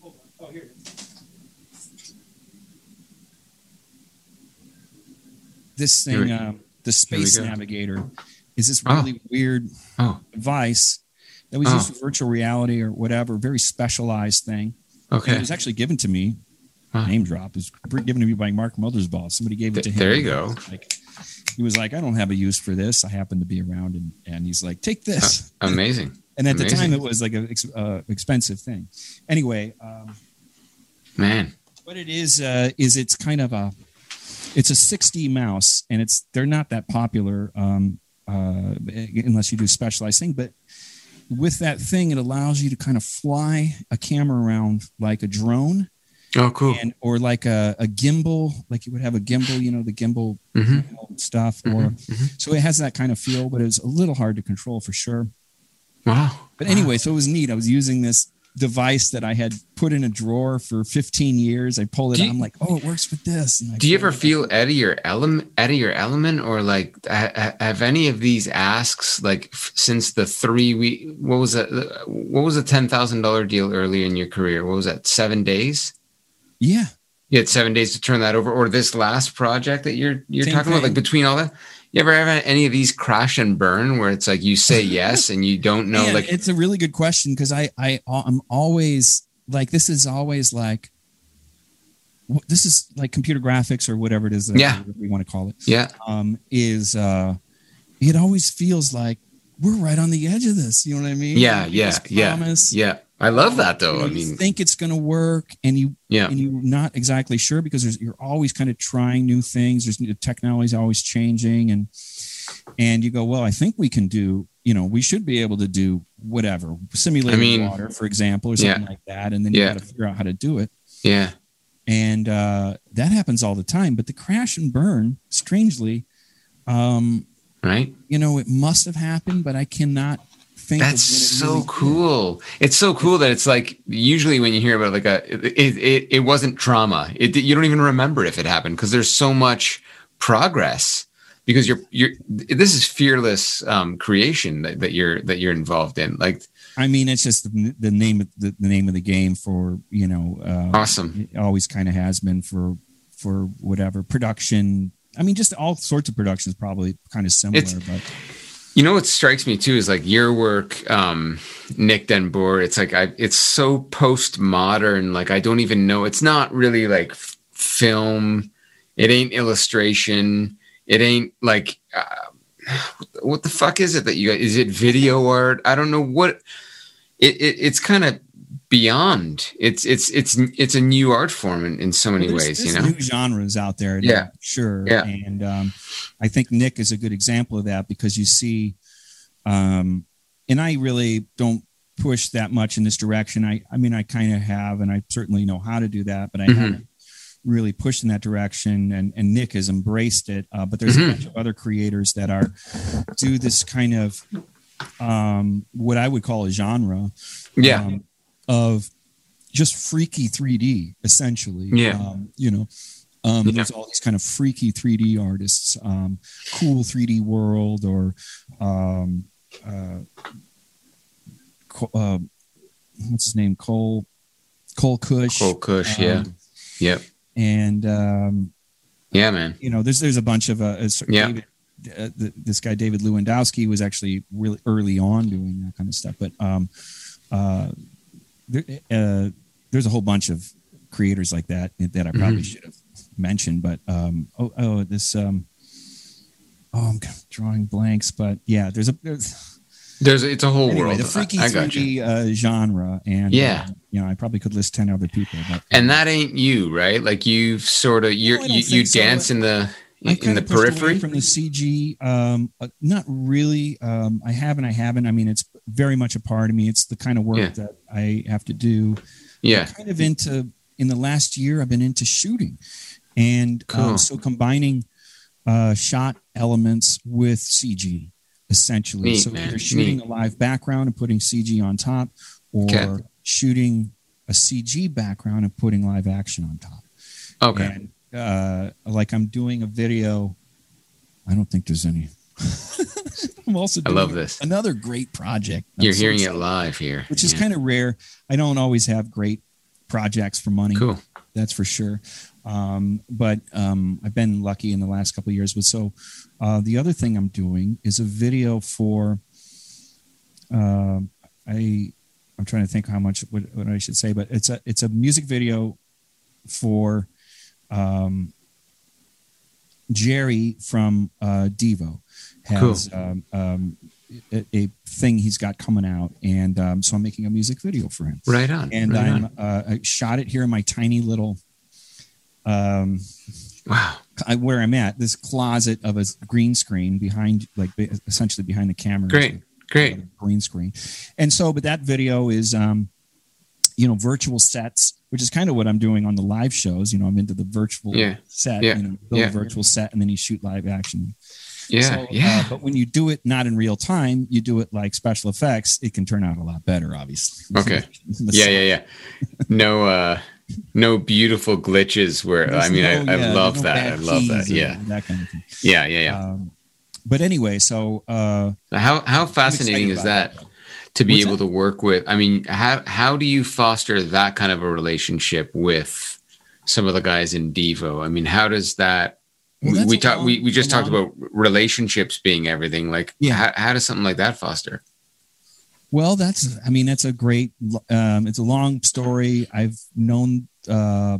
Hold on. Oh, here it is. This thing, we- um, the Space. Navigator, is this Oh. really weird Oh. device that was Oh. used for virtual reality or whatever, very specialized thing. Okay. it was actually given to me. Huh. Name drop it was given to me by Mark Mothersbaugh. Somebody gave it to him. there you go. Like he was like, I don't have a use for this. I happen to be around, and and he's like, take this. [laughs] Amazing. And at the time, it was like an ex- uh, expensive thing. Anyway, um, Man. what it is uh, is it's kind of a it's a 6D mouse, and it's they're not that popular um, uh, unless you do specialized thing. But with that thing, it allows you to kind of fly a camera around like a drone, Oh, cool. and or like a, a gimbal, like you would have a gimbal, you know, the gimbal hmm stuff. Or so it has that kind of feel, but it's a little hard to control for sure. Wow. But anyway, so it was neat. I was using this device that I had put in a drawer for 15 years. I pulled it Do out. I'm like, oh, it works with this. Do you ever feel out of your element, out of your element, or like ha- ha- have any of these asks like since the three week? What was that? What was a ten thousand dollar deal earlier in your career? What was that? Seven days. Yeah. You had seven days to turn that over, or this last project that you're you're Same talking about, like between all that. You ever have any of these crash and burn where it's like you say [laughs] yes and you don't know, Man, like it's a really good question because I, I, I'm always like, this is always like, this is like computer graphics or whatever it is that Yeah. we want to call it. yeah, Um, is uh, it always feels like we're right on the edge of this. You know what I mean? Yeah, Like, yeah, yeah, promise, yeah. I love that you though. know, I you mean, think it's going to work, and you yeah, and you're not exactly sure because there's, you're always kind of trying new things. There's the technology's always changing, and and you go, well, I think we can do. You know, we should be able to do whatever simulated I mean, water, for example, or something yeah. like that, and then you Yeah. got to figure out how to do it. yeah. And uh, that happens all the time. But the crash and burn, strangely, um, Right. you know, it must have happened, but I cannot That's so really did. cool. It's so cool that it's like usually when you hear about like a it it, it wasn't trauma. It you don't even remember if it happened because there's so much progress because you're you're this is fearless um, creation that, that you're that you're involved in. Like I mean, it's just the, the name of the, the name of the game for you know. Uh, awesome. it always kind of has been for for whatever production. I mean, just all sorts of productions probably kind of similar, It's- but You know what strikes me too is like your work, um, Nick Denboer. It's like I, it's so postmodern. Like I don't even know. It's not really like film. It ain't illustration. It ain't like uh, what the fuck is it that you? Is it video art? I don't know what. It, it it's kind of beyond. It's it's it's it's a new art form in, in so many there's, ways. there's You know. new genres out there. now, Yeah. sure. Yeah. and um, I think Nick is a good example of that because you see, um, and I really don't push that much in this direction. I I mean, I kind of have, and I certainly know how to do that, but I Mhm. haven't really pushed in that direction and, and Nick has embraced it. Uh, but there's Mhm. a bunch of other creators that are do this kind of um, what I would call a genre Yeah. um, of just freaky 3D, essentially. Yeah. Um, you know, um, Yeah. there's all these kind of freaky 3D artists, um, cool 3D world, or um, uh, uh, what's his name? Cole Cole Cush. Cole Cush. Yeah. Um, Yep. And um, Yeah, man. you know, there's there's a bunch of uh, uh, Yeah. David, uh, the, this guy David Lewandowski was actually really early on doing that kind of stuff. But um, uh, uh, there's a whole bunch of creators like that that I probably Mhm. should have mentioned. But um, oh, oh, this um, oh, I'm drawing blanks. But yeah, there's a there's There's it's a whole anyway world. the freaky I, I got 3D uh, genre, and Yeah. uh, you know, I probably could list ten other people. But And that ain't you, right? Like you've sort of you I don't you, you so. dance in the I've in the of pushed away periphery. from the CG. Um, uh, not really. Um, I haven't. I haven't. I mean, it's very much a part of me. It's the kind of work Yeah. that I have to do. Yeah. I'm kind of into. In the last year, I've been into shooting, and Cool. um, so combining uh, shot elements with CG, essentially. Neat, so man. either shooting Neat. a live background and putting CG on top, or Okay. shooting a CG background and putting live action on top. Okay. And uh, like I'm doing a video. I don't think there's any. [laughs] I'm also I doing love this. another great project. I'm You're so hearing it live here. which is kind of rare. I don't always have great projects for money. cool. That's for sure. Um, but um, I've been lucky in the last couple of years. But so uh, the other thing I'm doing is a video for. Uh, I I'm trying to think how much what, what I should say, but it's a it's a music video for um, Jerry from uh, Devo has cool. um, um, a, a, thing he's got coming out, and um, so I'm making a music video for him. Right on. And right I'm on. Uh, I shot it here in my tiny little um, wow I, where I'm at this closet of a green screen behind like essentially behind the camera. Great, great green screen, and so but that video is um, you know virtual sets which is kind of what I'm doing on the live shows. You know, I'm into the virtual yeah. set, yeah. you know, build yeah. a virtual set and then you shoot live action. Yeah, so, yeah. Uh, but when you do it not in real time, you do it like special effects. It can turn out a lot better, obviously. [laughs] Okay. [laughs] yeah, yeah, yeah. No, uh, no beautiful glitches. Where There's I mean, no, I, I yeah, love no that. I love that. Yeah, that kind of thing. Yeah, yeah, yeah. Um, but anyway, so uh, how how fascinating is that? To be What's able that? to work with i mean how how do you foster that kind of a relationship with some of the guys in devo? I mean how does that well, we, talked we, we just talked about relationships being everything like yeah. how, how, does something like that foster? Well that's i mean that's a great um, it's a long story. I've known uh,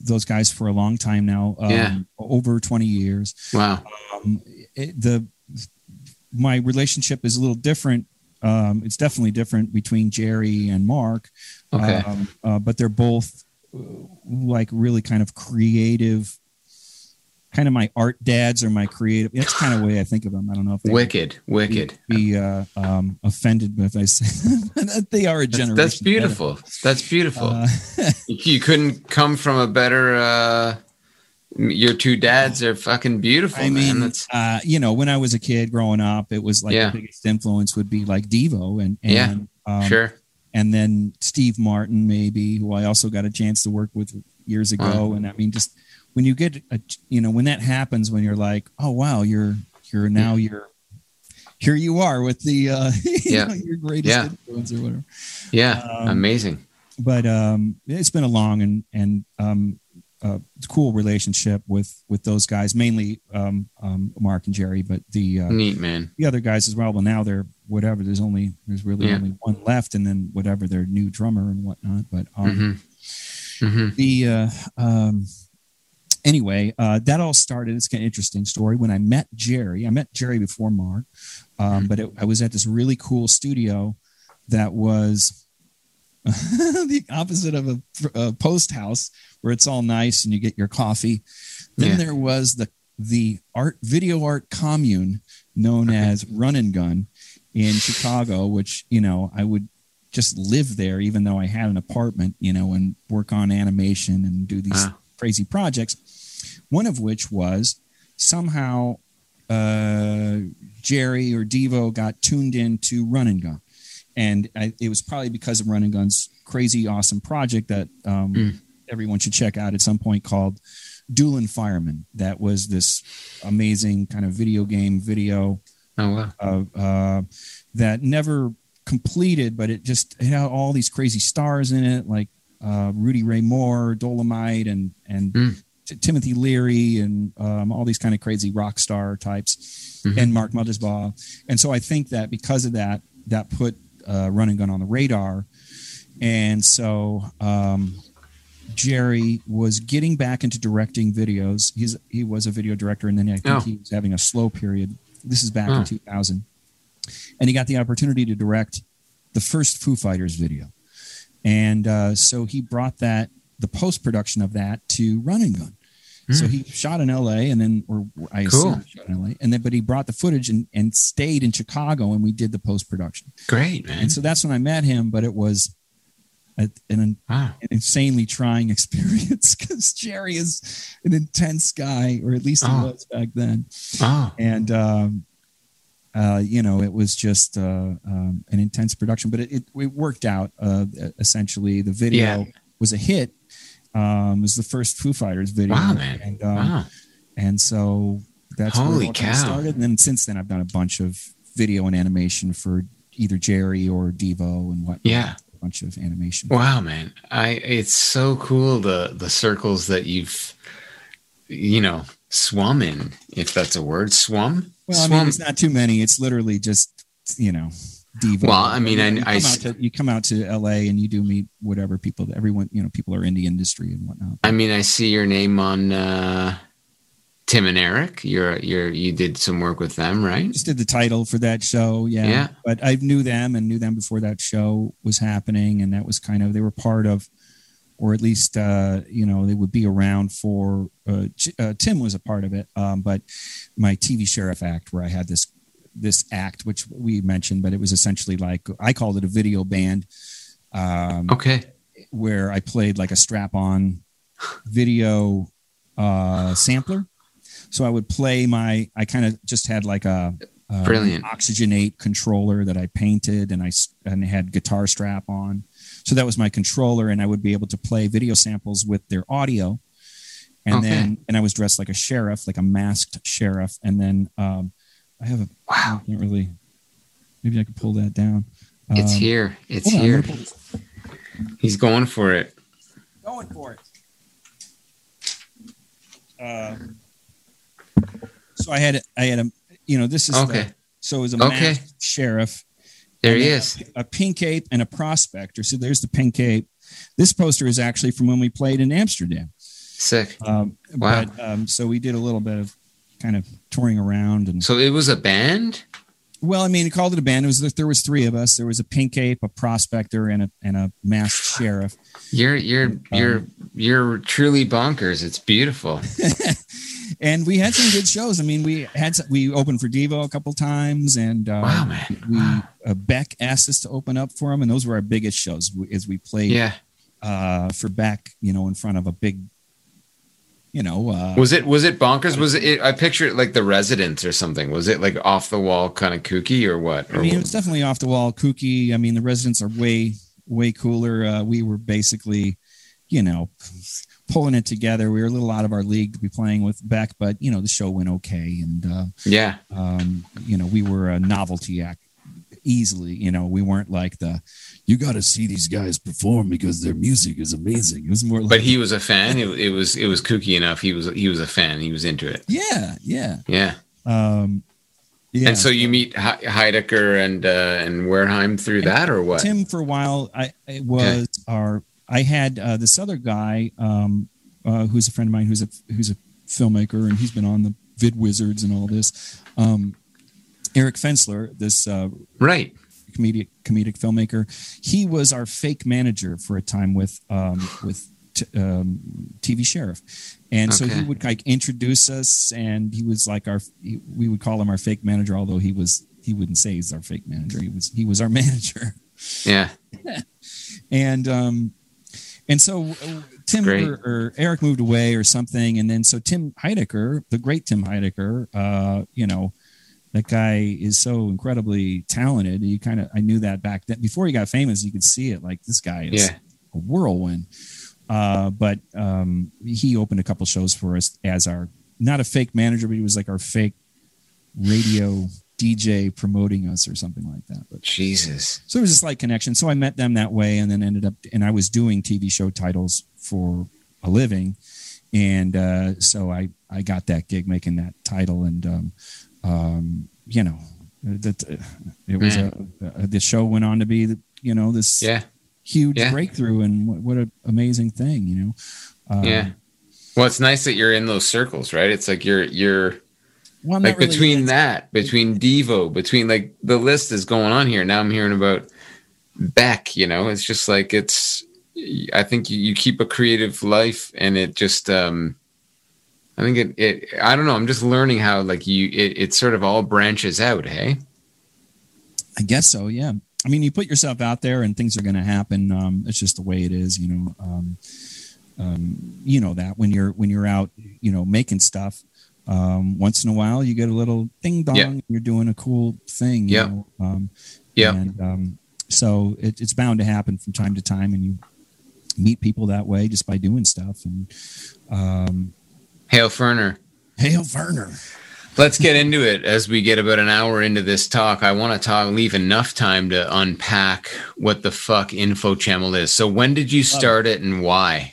those guys for a long time now um, yeah. over 20 years. Wow. Um, it, the my relationship is a little different um, it's definitely different between Jerry and Mark. Okay. Um, uh, but they're both uh, like really kind of creative, kind of my art dads or my creative. That's kind of the way I think of them. I don't know if they wicked, wicked. Be, uh, um, offended if I say [laughs] that they are a generation. That's, that's beautiful. That's beautiful. Uh, [laughs] you couldn't come from a better uh, your two dads are fucking beautiful. I mean. Uh, you know, when I was a kid growing up, it was like yeah. the biggest influence would be like Devo and, and yeah, um, sure. And then Steve Martin, maybe, who I also got a chance to work with years ago. Wow. And I mean, just when you get, a, you know, when that happens, when you're like, oh wow, you're you're now you're here you are with the uh, [laughs] yeah. know, your greatest yeah. influence or whatever. Yeah, um, amazing. But um, it's been a long and and um, uh, cool relationship with with those guys, mainly um, um, Mark and Jerry, but the uh, neat man, the other guys as well. Well, now they're whatever. There's only there's really yeah. only one left, and then whatever their new drummer and whatnot. But um, mm-hmm. Mm-hmm. the uh, um, anyway, uh, that all started. It's kind of interesting story. When I met Jerry, I met Jerry before Mark, um, mm-hmm. but it, I was at this really cool studio that was [laughs] the opposite of a, a, post house where it's all nice and you get your coffee. Then yeah. there was the the art video art commune known as Run and Gun in Chicago, which you know I would just live there even though I had an apartment, you know, and work on animation and do these uh. crazy projects. One of which was somehow uh, Jerry or Devo got tuned into Run and Gun and I, it was probably because of Run and Gun's crazy awesome project that um, mm. everyone should check out at some point called Dueling Fireman. That was this amazing kind of video game video. Oh wow! Uh, uh, that never completed, but it just it had all these crazy stars in it, like uh, Rudy Ray Moore, Dolomite, and and mm. T- Timothy Leary, and um, all these kind of crazy rock star types, mm-hmm. and Mark Mothersbaugh. And so I think that because of that, that put uh, Run and Gun on the radar. And so um, Jerry was getting back into directing videos. He's he was a video director, and then I think oh. he was having a slow period. This is back oh. in 2000, and he got the opportunity to direct the first Foo Fighters video, and uh, so he brought that the post production of that to Run and Gun. Mm. So he shot in L.A. and then, or I cool. assume shot in L.A. and then, but he brought the footage and, and stayed in Chicago, and we did the post production. Great, man. And so that's when I met him. But it was a, an, wow. an insanely trying [laughs] experience because Jerry is an intense guy, or at least he oh. was back then. Oh. And um, uh, you know, it was just uh, um, an intense production, but it, it, it worked out. Uh, essentially, the video yeah. was a hit um, it was the first Foo Fighters video. Wow, man! And, um, wow. and so that's holy where cow started. And then since then, I've done a bunch of video and animation for either Jerry or Devo and what. Yeah, a bunch of animation. Wow, man! I it's so cool the the circles that you've you know swum in, if that's a word, swum. Well, swum. I mean, it's not too many. It's literally just you know Devo. Well, I mean, I- you, come out to, you come out to LA and you do meet whatever people. Everyone, you know, people are in the industry and whatnot. I mean, I see your name on uh, Tim and Eric. You're you're you did some work with them, right? Just did the title for that show, yeah. Yeah. But I knew them and knew them before that show was happening, and that was kind of they were part of, or at least uh, you know they would be around for. Uh, uh, Tim was a part of it, um, but my TV Sheriff Act, where I had this this act, which we mentioned, but it was essentially like I called it a video band. Um, Okay. where I played like a strap on video uh, sampler. So I would play my, I kind of just had like a, a Brilliant. Oxygen 8 controller that I painted and I and had guitar strap on. So that was my controller, and I would be able to play video samples with their audio. And Okay. then, and I was dressed like a sheriff, like a masked sheriff. And then um, I have a, Wow. I can't really, maybe I could pull that down. It's Um, here. It's hold on, here. pull He's going for it. going for it. Uh, so I had I had a you know this is Okay. the, so it was a Okay. masked sheriff. There he is. A, a pink cape and a prospector. So there's the pink cape. This poster is actually from when we played in Amsterdam. Sick. Um, Wow. But um, so we did a little bit of kind of touring around and So it was a band. well, I mean, it called it a band. It was there was three of us. There was a pink ape, a prospector, and a and a masked [sighs] sheriff. You're you're Um, you're you're truly bonkers. It's beautiful. [laughs] and we had some good shows. I mean, we had some, we opened for Devo a couple times, and uh, Wow, man. we Wow. uh, Beck asked us to open up for him, and those were our biggest shows as we played Yeah. uh, for Beck. You know, in front of a big, you know, uh, Was it was it bonkers? Was it? I picture it like the Residents or something. Was it like off the wall kind of kooky or what? I mean, it was definitely off the wall, kooky. I mean, the residents are way way cooler. Uh, we were basically, you know. Pulling it together, we were a little out of our league to be playing with Beck, but you know the show went okay, and uh, yeah. um, you know, we were a novelty act easily. You know, we weren't like the you got to see these guys perform because their music is amazing. It was more like, But he was a fan. It, it was it was kooky enough. He was he was a fan. He was into it. yeah, yeah, Yeah. um, yeah. And so you meet He- Heidecker and uh, and Wareheim through that or what? Tim for a while, I it was our. I had uh, this other guy um, uh, who's a friend of mine who's a who's a filmmaker and he's been on the Vid Wizards and all this. Um, Eric Fensler, this uh, Right. Comedic comedic filmmaker. He was our fake manager for a time with um, with t- um, TV Sheriff, and so he would like introduce us, and he was like our he, we would call him our fake manager, although he was he wouldn't say he's our fake manager. He was he was our [laughs] manager, Yeah. [laughs] and um, and so uh, Tim or, or Eric moved away or something, and then so Tim Heidecker, the great Tim Heidecker, uh, you know. That guy is so incredibly talented. You kind of, I knew that back then. Before he got famous, you could see it. Like this guy is Yeah. a whirlwind. Uh, but um, he opened a couple shows for us as our not a fake manager, but he was like our fake radio DJ promoting us or something like that. But Jesus. so it was a slight connection. So I met them that way, and then ended up, and I was doing TV show titles for a living, and uh, so I I got that gig making that title, and um, um, you know that uh, it was a, a the show went on to be you know this Yeah. huge Yeah. breakthrough, and what, what an amazing thing, you know. Um, Yeah. Well, it's nice that you're in those circles, right? It's like you're you're Well, like really- between that, between Devo, between like the list is going on here. Now I'm hearing about Beck. You know, it's just like it's. I think you, you keep a creative life, and it just. um I think it. It. I don't know. I'm just learning how like you. It, it sort of all branches out. Hey. I guess so. Yeah. I mean, you put yourself out there, and things are going to happen. Um, it's just the way it is, you know. Um, um, you know that when you're when you're out, you know, making stuff. Um, once in a while, you get a little ding dong. Yeah. You're doing a cool thing. You Yeah. Know? Um, Yeah. And um, so it, it's bound to happen from time to time, and you meet people that way just by doing stuff. And um, Hail Ferner. Hail Ferner. Let's get into it as we get about an hour into this talk. I want to talk, leave enough time to unpack what the fuck info channel is. So, when did you start it and why?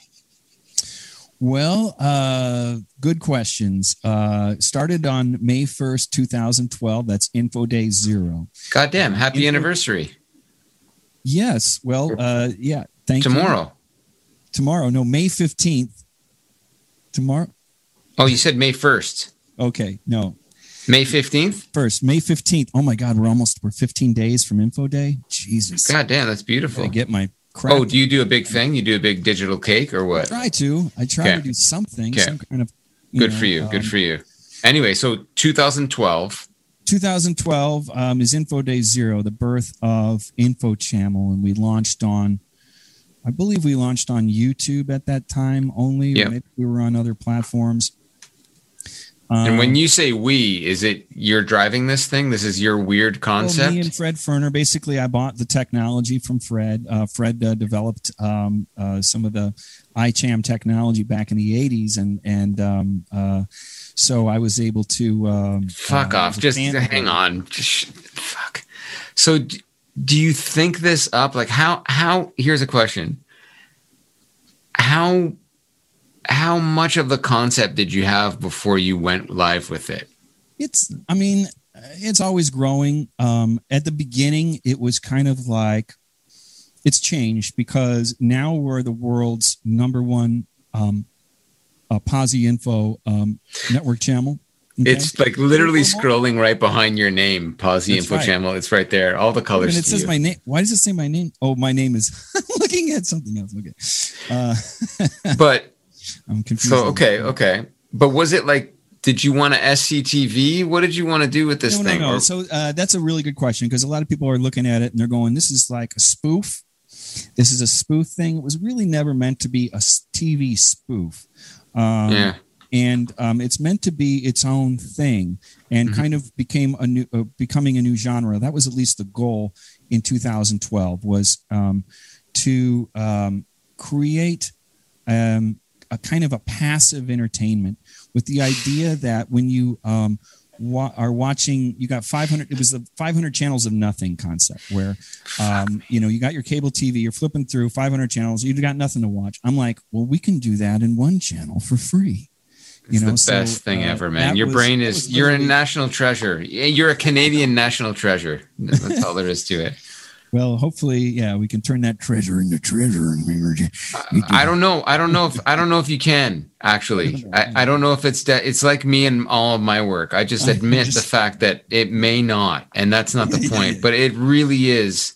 Well, uh, good questions. Uh, started on May 1st, 2012. That's Info Day Zero. Goddamn! Happy Info- anniversary Yes. Well, uh, yeah. Thank you. tomorrow. Tomorrow. No, May 15th. Tomorrow. Oh, you said May first. Okay. No, May fifteenth. first, May 15th. Oh my God. We're almost, we're 15 days from Info Day. Jesus. God damn, that's I beautiful. get my crap. Oh, do you do a big thing? You do a big digital cake or what? I try to. I try Okay. to do something, Okay. some kind of. Good know, for you. Good um, for you. Anyway, so 2012. 2012 um, is Info Day Zero, the birth of Info Channel, and we launched on, I believe we launched on YouTube at that time only. Yeah. Maybe we were on other platforms. And Um, when you say we, is it you're driving this thing? This is your weird concept. well, me and Fred Ferner, basically, I bought the technology from Fred. Uh, Fred uh, developed um, uh, some of the iCham technology back in the 80s, and and um, uh, so I was able to um, fuck uh, off. Just hang on. Just fuck. So do you think this up? Like how how here's a question. How how much of the concept did you have before you went live with it? it's i mean it's always growing um at the beginning it was kind of like it's changed because now we're the world's number one um uh, posi info um network channel okay? It's like literally scrolling right behind your name. Pause That's info right. channel. It's right there. All the colors. and it says you. my name why does it say my name oh my name is [laughs] looking at something else okay uh [laughs] but i'm confused so okay, okay. But was it like? Did you want to SCTV? What did you want to do with this no, thing? No, no. Or- So uh, that's a really good question because a lot of people are looking at it and they're going, "This is like a spoof. This is a spoof thing." It was really never meant to be a TV spoof. Um, yeah. and um, it's meant to be its own thing and Mhm. kind of became a new uh, becoming a new genre that was at least the goal in 2012 was um, to um, create um, a kind of a passive entertainment with the idea that when you um, wa- are watching you got 500 it was the 500 channels of nothing concept where um, you know you got your cable tv you're flipping through 500 channels you've got nothing to watch i'm like well we can do that in one channel for free you It's know the so, best thing uh, ever, man. Your was- brain is, you're a national treasure. You're a Canadian national treasure. That's all there is to it. Well hopefully yeah we can turn that treasure into treasure and we I don't know. I don't know if I don't know if you can actually. I, I don't know if it's that. It's like me and all of my work. I just I admit just- the fact that it may not, and that's not the [laughs] point. But it really is.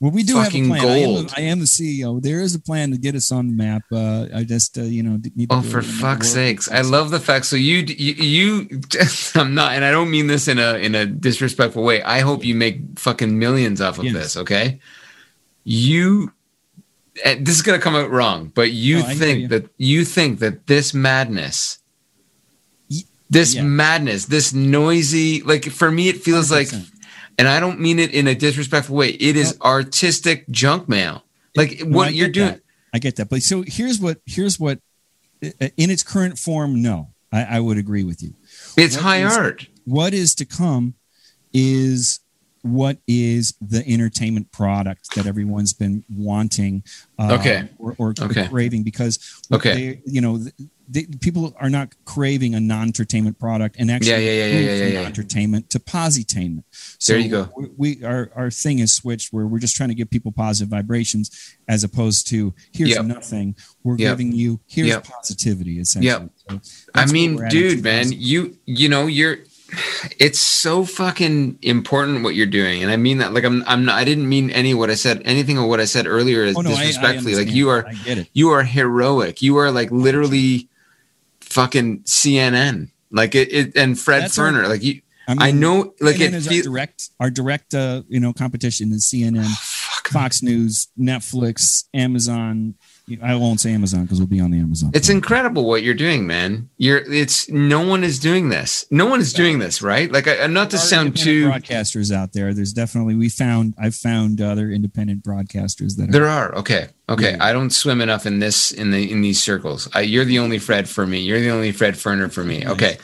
Well, we do have a plan. I am, the, I am the CEO. There is a plan to get us on the map. Uh, I just, uh, you know, Oh, for it in the fuck's sakes! I love the fact. So you, you, you, [laughs] I'm not, and I don't mean this in a in a disrespectful way. I hope you make fucking millions off of Yes. this. Okay, you. And this is gonna come out wrong, but you think you. that you think that this madness, this yeah. madness, this noisy, like for me, it feels like, 100%. And I don't mean it in a disrespectful way. It is artistic junk mail. Like No, what you're doing. that. I get that. But so here's what, here's what, uh, in its current form, no, I, I would agree with you. It's What high is- art. What is to come is what is the entertainment product that everyone's been wanting uh, Okay. or, or Okay. craving because Okay. they, you know they, people are not craving a non-entertainment product and actually Yeah, yeah, yeah, yeah, move yeah, yeah. entertainment to positainment so There you go. we, we our, our thing is switched where we're just trying to give people positive vibrations as opposed to here's Yep. nothing we're Yep. giving you here's Yep. positivity essentially Yep. So I mean, we're at in dude, man, you you know, you're it's so fucking important what you're doing. And I mean that like I'm I'm not I didn't mean any what I said anything of what I said earlier is Oh, no, I- I disrespectfully. like you are I you are heroic. You are like literally fucking CNN. Like it, it and Fred That's Ferner. like you mean, I know like CNN it is our direct our direct uh, you know competition is CNN, [sighs] fuck, Fox News, Netflix, Amazon. I won't say Amazon because we'll be on the Amazon. It's incredible what you're doing, man. You're it's no one is doing this. No one is doing this, right? Like I, I'm not to There are sound too broadcasters out there. There's definitely we found I've found other independent broadcasters that There are okay, okay. Yeah. I don't swim enough in this in the in these circles. I, you're the only Fred for me. You're the only Fred Ferner for me. Okay,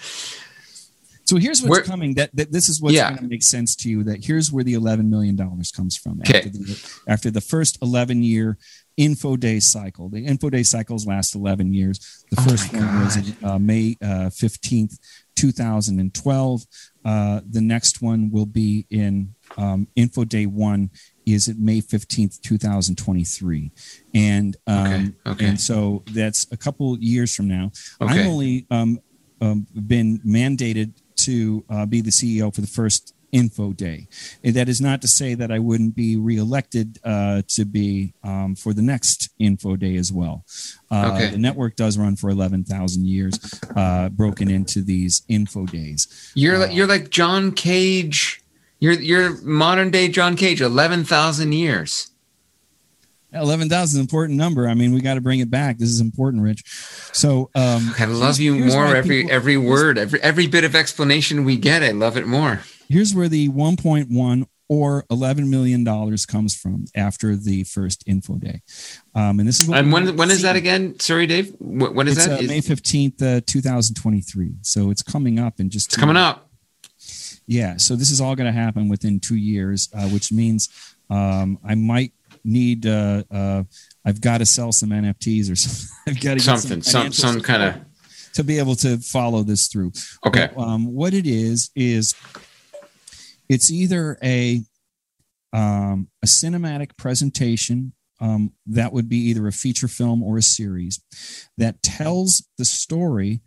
So here's what's Where- coming. That, that this is what's Yeah. going to make sense to you. That here's where the 11 million dollars comes from. Okay. After the, after the first 11 year info day cycle. The info day cycles last 11 years. The Oh first my one was uh, May uh, 15th, 2012. Uh, the next one will be in um, info day one is at May 15th, 2023. And, um, Okay, okay. and so that's a couple years from now. Okay. I've only um, um, been mandated to uh, be the CEO for the first info day. That is not to say that I wouldn't be reelected uh, to be um, for the next info day as well. Uh, Okay. The network does run for 11,000 years, uh, broken into these info days. You're like you're like John Cage. You're you're modern day John Cage. Eleven thousand years. 11,000 is an important number. I mean, we got to bring it back. This is important, Rich. So, um, I love you more every people- every word, every every bit of explanation we get. I love it more. Here's where the 1.1 or 11 million dollars comes from after the first info day um, and this is what And when when is that again? Sorry, Dave. What, when is it's that? uh, may 15th uh, 2023 so it's coming up in just it's coming up. yeah so this is all going to happen within two years uh, which means um, i might need uh, uh, i've got to sell some nfts or [laughs] something i've got to get Something, some some kind of to be able to follow this through okay. But, um, what it is is it's either a um, a cinematic presentation um, that would be either a feature film or a series that tells the story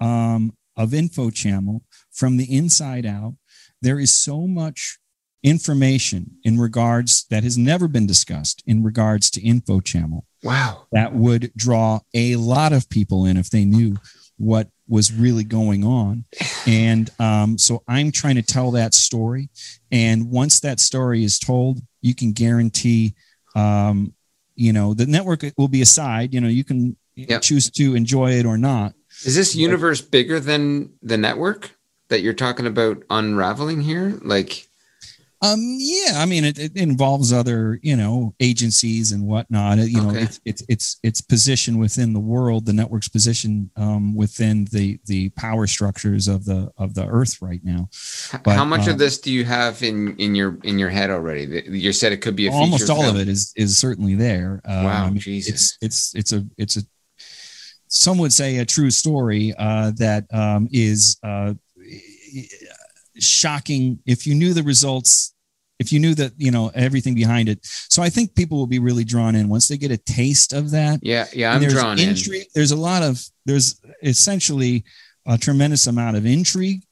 um, of Info Channel from the inside out. There is so much information in regards that has never been discussed in regards to Info Channel Wow. that would draw a lot of people in if they knew what was really going on. And um, so I'm trying to tell that story. And once that story is told, you can guarantee, um, you know, the network will be aside. You know, you can Yep. choose to enjoy it or not. Is this universe bigger than the network that you're talking about unraveling here? Like, Um, yeah, I mean, it, it involves other, you know, agencies and whatnot. You know, Okay. it's, it's it's its position within the world, the network's position um, within the the power structures of the of the Earth right now. But, how much uh, of this do you have in in your in your head already? You said it could be a feature Almost all film. of it is is certainly there. Uh, Wow, Jesus. It's it's it's a it's a some would say a true story uh, that um, is uh, shocking. If you knew the results if you knew that you know everything behind it. So i think people will be really drawn in once they get a taste of that. Yeah, yeah, I'm drawn in. intrigue, there's a lot of there's essentially a tremendous amount of intrigue.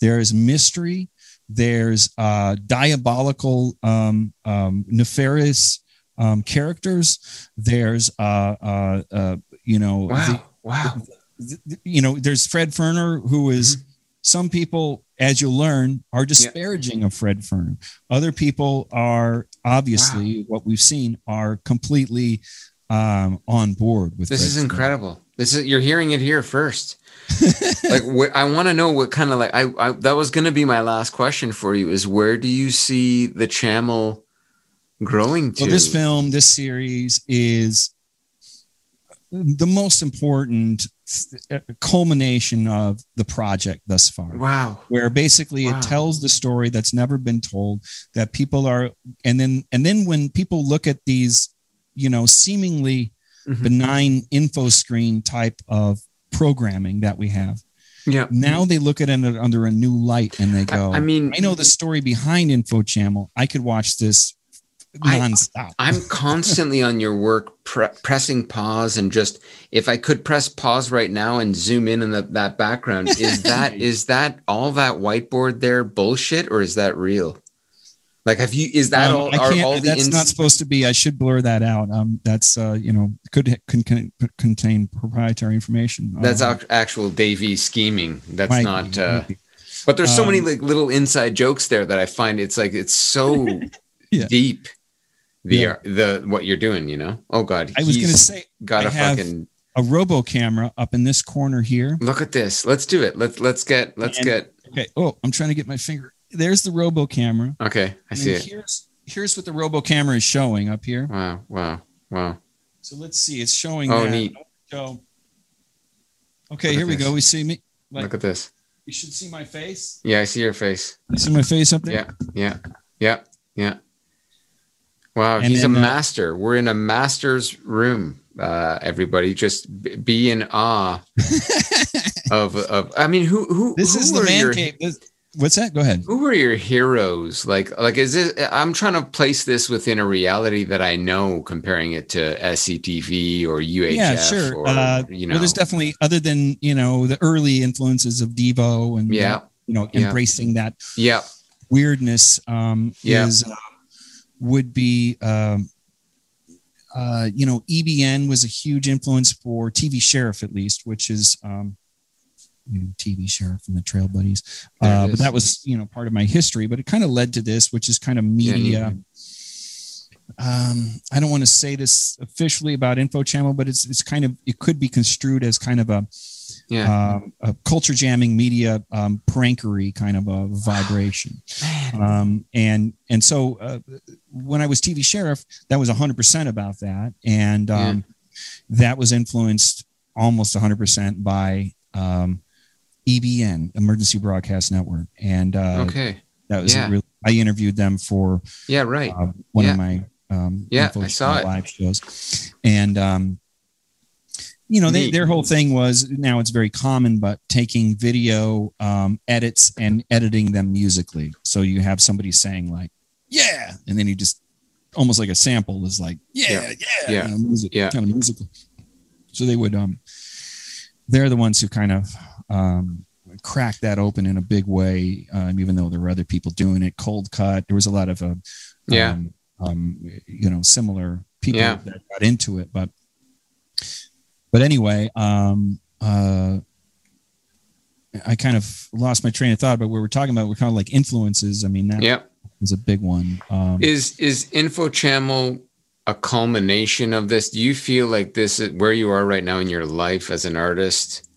There's mystery. There's uh diabolical um, um nefarious um characters. There's uh uh, uh you know Wow, wow. th- th- you know, there's Fred Ferner, who is some people, as you'll learn, are disparaging of Fred Fern. Other people are obviously what we've seen are completely um, on board with This Fred is incredible. This is you're hearing it here first. [laughs] like wh- I want to know what kind of like I, I that was going to be my last question for you is where do you see the channel growing to? Well, this film, this series is the most important culmination of the project thus far. wow. where basically Wow. it tells the story that's never been told that people are and then and then when people look at these you know seemingly Mhm. benign info screen type of programming that we have Yeah. now they look at it under a new light and they go I mean- i know the story behind info channel i could watch this I- nonstop I'm [laughs] constantly on your work, pre- pressing pause, and just if I could press pause right now and zoom in on the, that background, is [laughs] that is that all that whiteboard there bullshit, or is that real? Like, have you? Is that Um, all? I Are can't- all the that's ins- not supposed to be. I should blur that out. Um, that's uh, you know, could con- con- contain proprietary information. That's Uh, actual Davy scheming. That's might not. Uh, but there's so many Um, like little inside jokes there that I find it's like it's so [laughs] Yeah. deep. The Yeah. the what you're doing, you know. Oh God, I was going to say got I a fucking a robo camera up in this corner here. look at this. Let's do it. Let's let's get let's And- get. Okay. Oh, I'm trying to get my finger. There's the robo camera. Okay, I And see it. Here's here's what the robo camera is showing up here. Wow, wow, wow. So let's see. It's showing. Oh, that. neat. So, okay, Look here we this. go. We see me. Like Look at this. you should see my face. Yeah, I see your face. You see my face up there. Yeah, yeah, yeah, yeah. Wow, And he's then, a uh, master. We're in a master's room. Uh, everybody, just b- be in awe [laughs] of of. I mean, who who This who is the man your, cave. This- what's that? Go ahead. Who were your heroes? Like like is it? I'm trying to place this within a reality that I know, comparing it to SCTV or UHF. yeah, sure. Or, uh, you know, well, there's definitely other than you know the early influences of Devo and Yeah. you know Yeah. embracing that yeah, weirdness um, Yeah. is uh, would be um, uh, you know EBN was a huge influence for TV Sheriff at least, which is um, you know TV Sheriff and the Trail Buddies. Uh, but that was you know part of my history, but it kind of led to this, which is kind of media. um, I don't want to say this officially about Info Channel, but it's it's kind of it could be construed as kind of a yeah. um, a culture jamming media um, prankery kind of a [sighs] vibration. Um, and and so uh, when I was TV sheriff, that was 100% about that, and um, that was influenced almost 100% by um, EBN, Emergency Broadcast Network, and uh, okay. that was Yeah. really. I interviewed them for Yeah. Right. uh, one Yeah. of my um, Yeah, I saw it. live shows, and um, you know, they, their whole thing was now it's very common, but taking video um, edits and editing them musically. So you have somebody saying like, "Yeah," and then you just almost like a sample is like, "Yeah, Yeah. yeah, Yeah. You know, music, Yeah. kind of musical. So they would um, they're the ones who kind of um cracked that open in a big way, um, even though there were other people doing it. Coldcut. There was a lot of uh, Yeah. um, um, you know, similar people Yeah. that got into it. But, but anyway, um, uh, I kind of lost my train of thought. But we were talking about we're kind of like influences. I mean, that Yeah. was a big one. Um, Is is Info Channel a culmination of this? Do you feel like this is where you are right now in your life as an artist?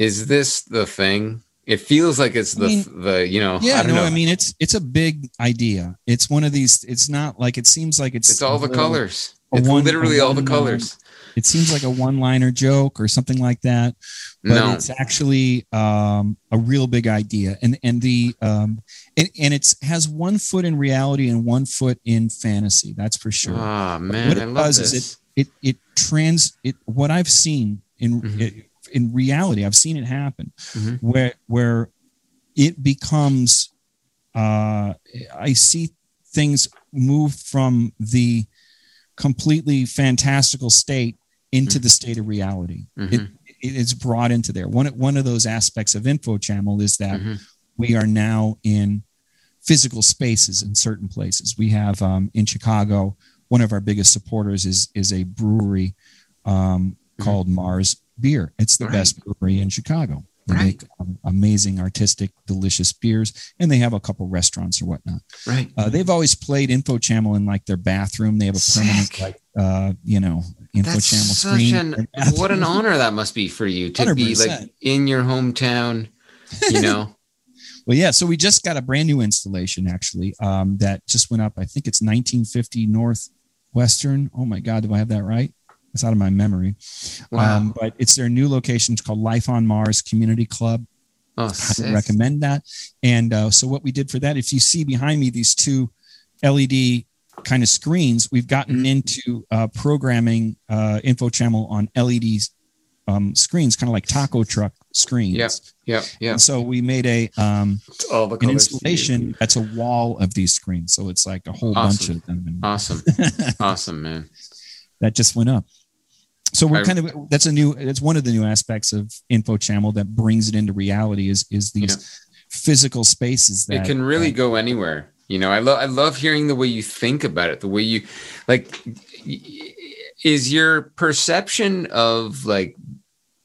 Is this the thing? It feels like it's the I mean, the you know yeah, I don't no, know. I mean it's it's a big idea. It's one of these. It's not like it seems like it's it's all the colors. It's one- literally all the one colors. It seems like a one-liner joke or something like that. but No, it's actually um, a real big idea and and the um, and, and it's has one foot in reality and one foot in fantasy that's for sure ah what man, it I love does this. is it it trans it what i've seen in Mhm. it, in reality i've seen it happen Mhm. where where it becomes uh i see things move from the completely fantastical state into Mhm. the state of reality Mhm. it, it is brought into there one one of those aspects of info channel is that Mhm. we are now in physical spaces in certain places. We have um, in Chicago, one of our biggest supporters is is a brewery um, called Marz Beer. It's the Mm-hmm. Right. best brewery in Chicago. They Right. make um, amazing, artistic, delicious beers, and they have a couple restaurants or whatnot. right. Uh, they've always played Info Channel in like their bathroom. They have a permanent, Sick. like uh, you know, Info That's Channel such screen. an what an honor that must be for you to be 100%. like in your hometown. You know, [laughs] Well, yeah. So we just got a brand new installation actually um, that just went up. I think it's 1950 Northwestern. Oh my God, do I have that right? It's out of my memory. wow. Um, but it's their new location. It's called Life on Marz Community Club. oh, I sick. recommend that. And uh, so what we did for that, if you see behind me these two LED kind of screens, we've gotten Mm-hmm. into uh, programming uh, info channel on LED um, screens, kind of like taco truck screens. Yeah, Yep. Yep. And so we made a um, all the an colors. installation that's a wall of these screens. So it's like a whole bunch of them. And Awesome. [laughs] awesome, man. that just went up. So we're I- kind of that's a new that's one of the new aspects of info channel that brings it into reality is is these physical spaces that it can really that- go anywhere. You know, I love I love hearing the way you think about it, the way you like is your perception of like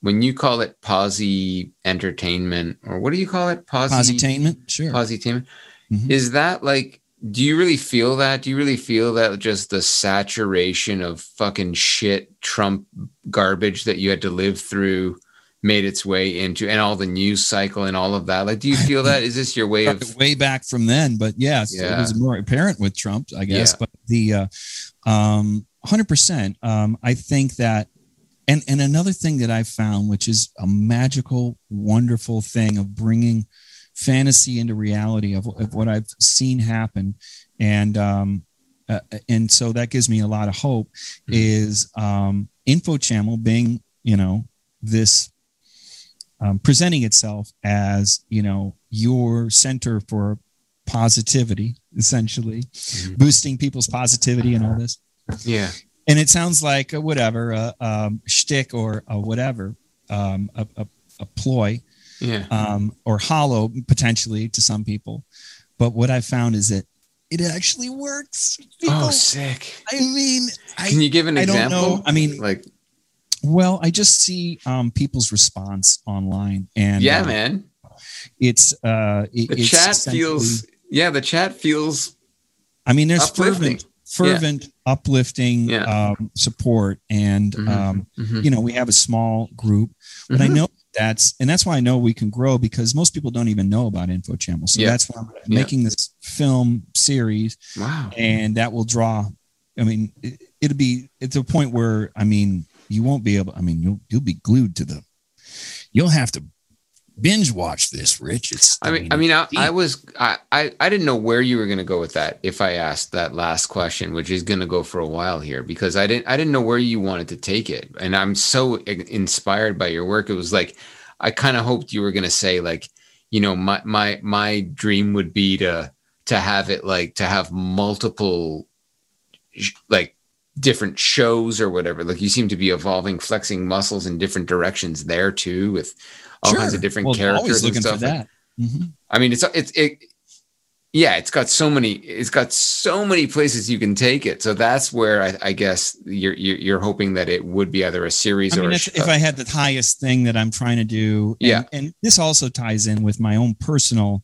when you call it posy entertainment or what do you call it? Posy positainment. Sure. positainment. Mhm. Is that like do you really feel that? Do you really feel that just the saturation of fucking shit Trump garbage that you had to live through made its way into and all the news cycle and all of that? Like do you feel that? Is this your way of way back from then, but yes, it was more apparent with Trump, I guess. Yeah. But the uh, um, 100%, um, I think that, and and another thing that I found, which is a magical, wonderful thing of bringing fantasy into reality of, of what I've seen happen, and um, uh, and so that gives me a lot of hope. Mhm. Is um, Info Channel being you know this um, presenting itself as you know your center for positivity, essentially Mhm. boosting people's positivity and all this. Yeah. And it sounds like a whatever, a um, shtick or a whatever, um, a, a, a ploy Yeah. um, or hollow potentially to some people. But what I found is that it actually works. People, oh, sick. I mean, I, Can you give an I don't example? know. I mean, like, well, I just see um, people's response online, and yeah, uh, man. it's uh, it- The it's chat feels, yeah, the chat feels I mean, there's uplifting. fervent, fervent, uplifting Yeah. um, support, and Mhm. um, Mhm. you know, we have a small group, but I Mhm. know that's and that's why I know we can grow because most people don't even know about Info Channel. So Yeah. that's why I'm Yeah. making this film series, Wow. and that will draw. I mean, it, it'll be at the point where I mean, you won't be able. I mean, you'll you'll be glued to the. You'll have to binge watch this, Rich. It's. I mean, I mean, I, I was, I, I, I didn't know where you were going to go with that. If I asked that last question, which is going to go for a while here, because I didn't, I didn't know where you wanted to take it, and I'm so inspired by your work. It was like, I kind of hoped you were going to say like, you know, my, my, my dream would be to, to have it like to have multiple, like different shows or whatever. Like you seem to be evolving, flexing muscles in different directions there too, with all kinds of different Well, characters and stuff. that. Mhm. I mean, it's it's it. Yeah, it's got so many. It's got so many places you can take it. So that's where I, I guess you're, you're you're hoping that it would be either a series I or mean, a if, if I had the highest thing that I'm trying to do, and, Yeah. and this also ties in with my own personal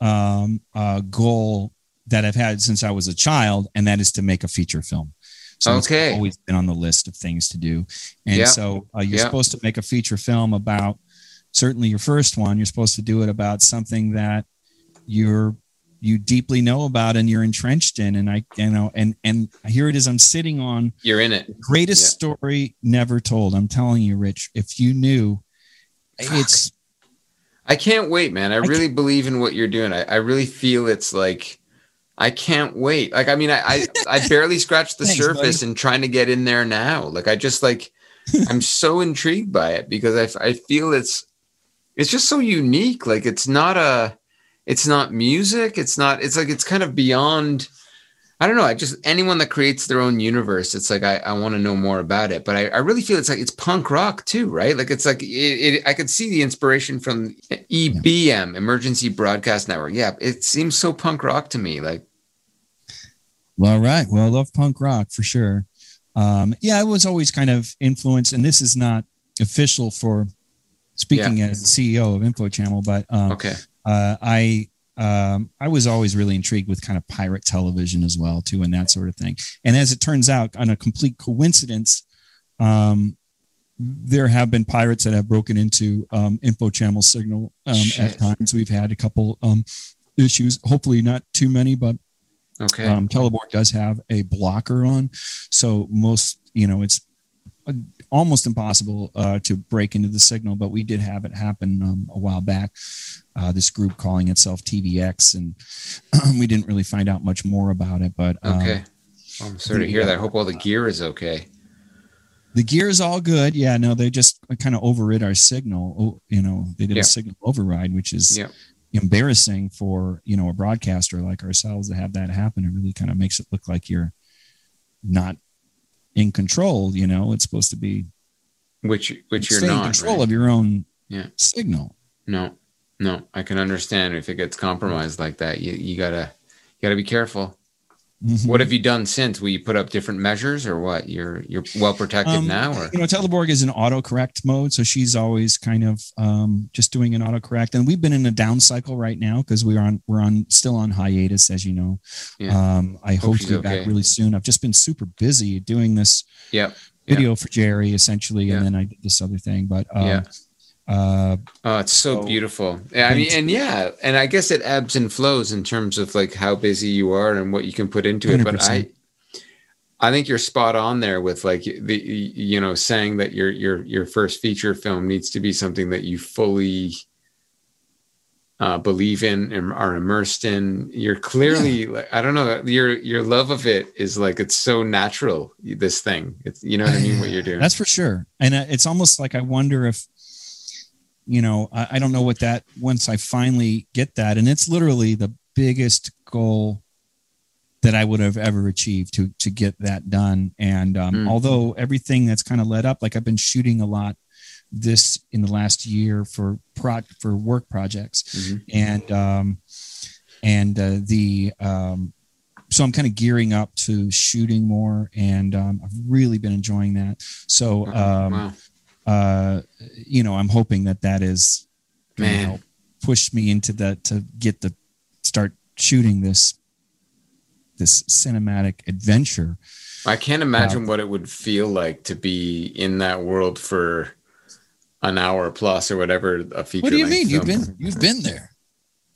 um, uh, goal that I've had since I was a child, and that is to make a feature film. So it's Okay. always been on the list of things to do, and Yeah. so uh, you're Yeah. supposed to make a feature film about certainly your first one. You're supposed to do it about something that you're you deeply know about and you're entrenched in and i you know and and here it is i'm sitting on you're in it. greatest Yeah. story never told. I'm telling you, Rich. If you knew, it's I can't wait, man. I I really believe in what you're doing. I, I really feel it's like I can't wait. Like I mean, I I, I barely scratched the [laughs] Thanks, surface buddy. and trying to get in there now. Like I just like [laughs] I'm so intrigued by it because I I feel it's it's just so unique. Like it's not a it's not music. It's not. It's like it's kind of beyond. I don't know. I just anyone that creates their own universe, it's like I, I want to know more about it. But I, I really feel it's like it's punk rock too, right? Like it's like it, it I could see the inspiration from EBN, Emergency Broadcast Network. Yeah, it seems so punk rock to me. Like well, right. Well, I love punk rock for sure. Um, yeah, I was always kind of influenced, and this is not official for speaking as CEO of Info Channel, but um, okay, uh, I um, I was always really intrigued with kind of pirate television as well too, and that sort of thing. And as it turns out, on a complete coincidence, um, there have been pirates that have broken into um, info channel signal um, Shit. at times. We've had a couple um, issues, hopefully not too many, but okay, um, Teleboard does have a blocker on, so most you know it's uh, almost impossible uh, to break into the signal. But we did have it happen um, a while back. Uh, this group calling itself TVX, and [clears throat] we didn't really find out much more about it. But um, okay. Well, I'm sorry to hear that. I hope all the gear is okay. the gear is all good. Yeah, no, they just kind of overrid our signal. Oh, You know, they did Yeah. a signal override, which is Yeah. Embarrassing for you know a broadcaster like ourselves to have that happen. It really kind of makes it look like you're not in control. You know, it's supposed to be Which which you're stay in not. control right? of your own Yeah. signal. No, no, I can understand if it gets compromised like that. You you gotta you gotta be careful. Mhm. What have you done since? Will you put up different measures or what? You're you're well protected Um, now, or you know, Teleborg is in autocorrect mode, so she's always kind of um, just doing an autocorrect. And we've been in a down cycle right now because we're on we're on still on hiatus, as you know. Yeah. Um, I Hope hope, to be back really soon. I've just been super busy doing this yep. Video for Jerry, essentially, and then I did this other thing. But um, Yeah. Uh, Oh, it's so So- beautiful. Yeah, I mean, and yeah, and I guess it ebbs and flows in terms of like how busy you are and what you can put into it. But I, 100%. I think you're spot on there with like the you know saying that your your your first feature film needs to be something that you fully uh, believe in and are immersed in. You're clearly, like, I don't know, your your love of it is like it's so natural. This thing, it's you know what I mean. What you're doing. That's for sure. And uh, it's almost like I wonder if, you know, I, I don't know what that once I finally get that, and it's literally the biggest goal that I would have ever achieved to to get that done. And um, Mm. although everything that's kind of led up, like I've been shooting a lot this in the last year for pro for work projects, Mhm. and um, and uh, the um, so I'm kind of gearing up to shooting more, and um, I've really been enjoying that. So um, wow, uh, you know, I'm hoping that that is Man. help push me into that to get the start shooting this this cinematic adventure. I can't imagine what it would feel like to be in that world for an hour plus or whatever a feature. What do you mean? You've been you've been there.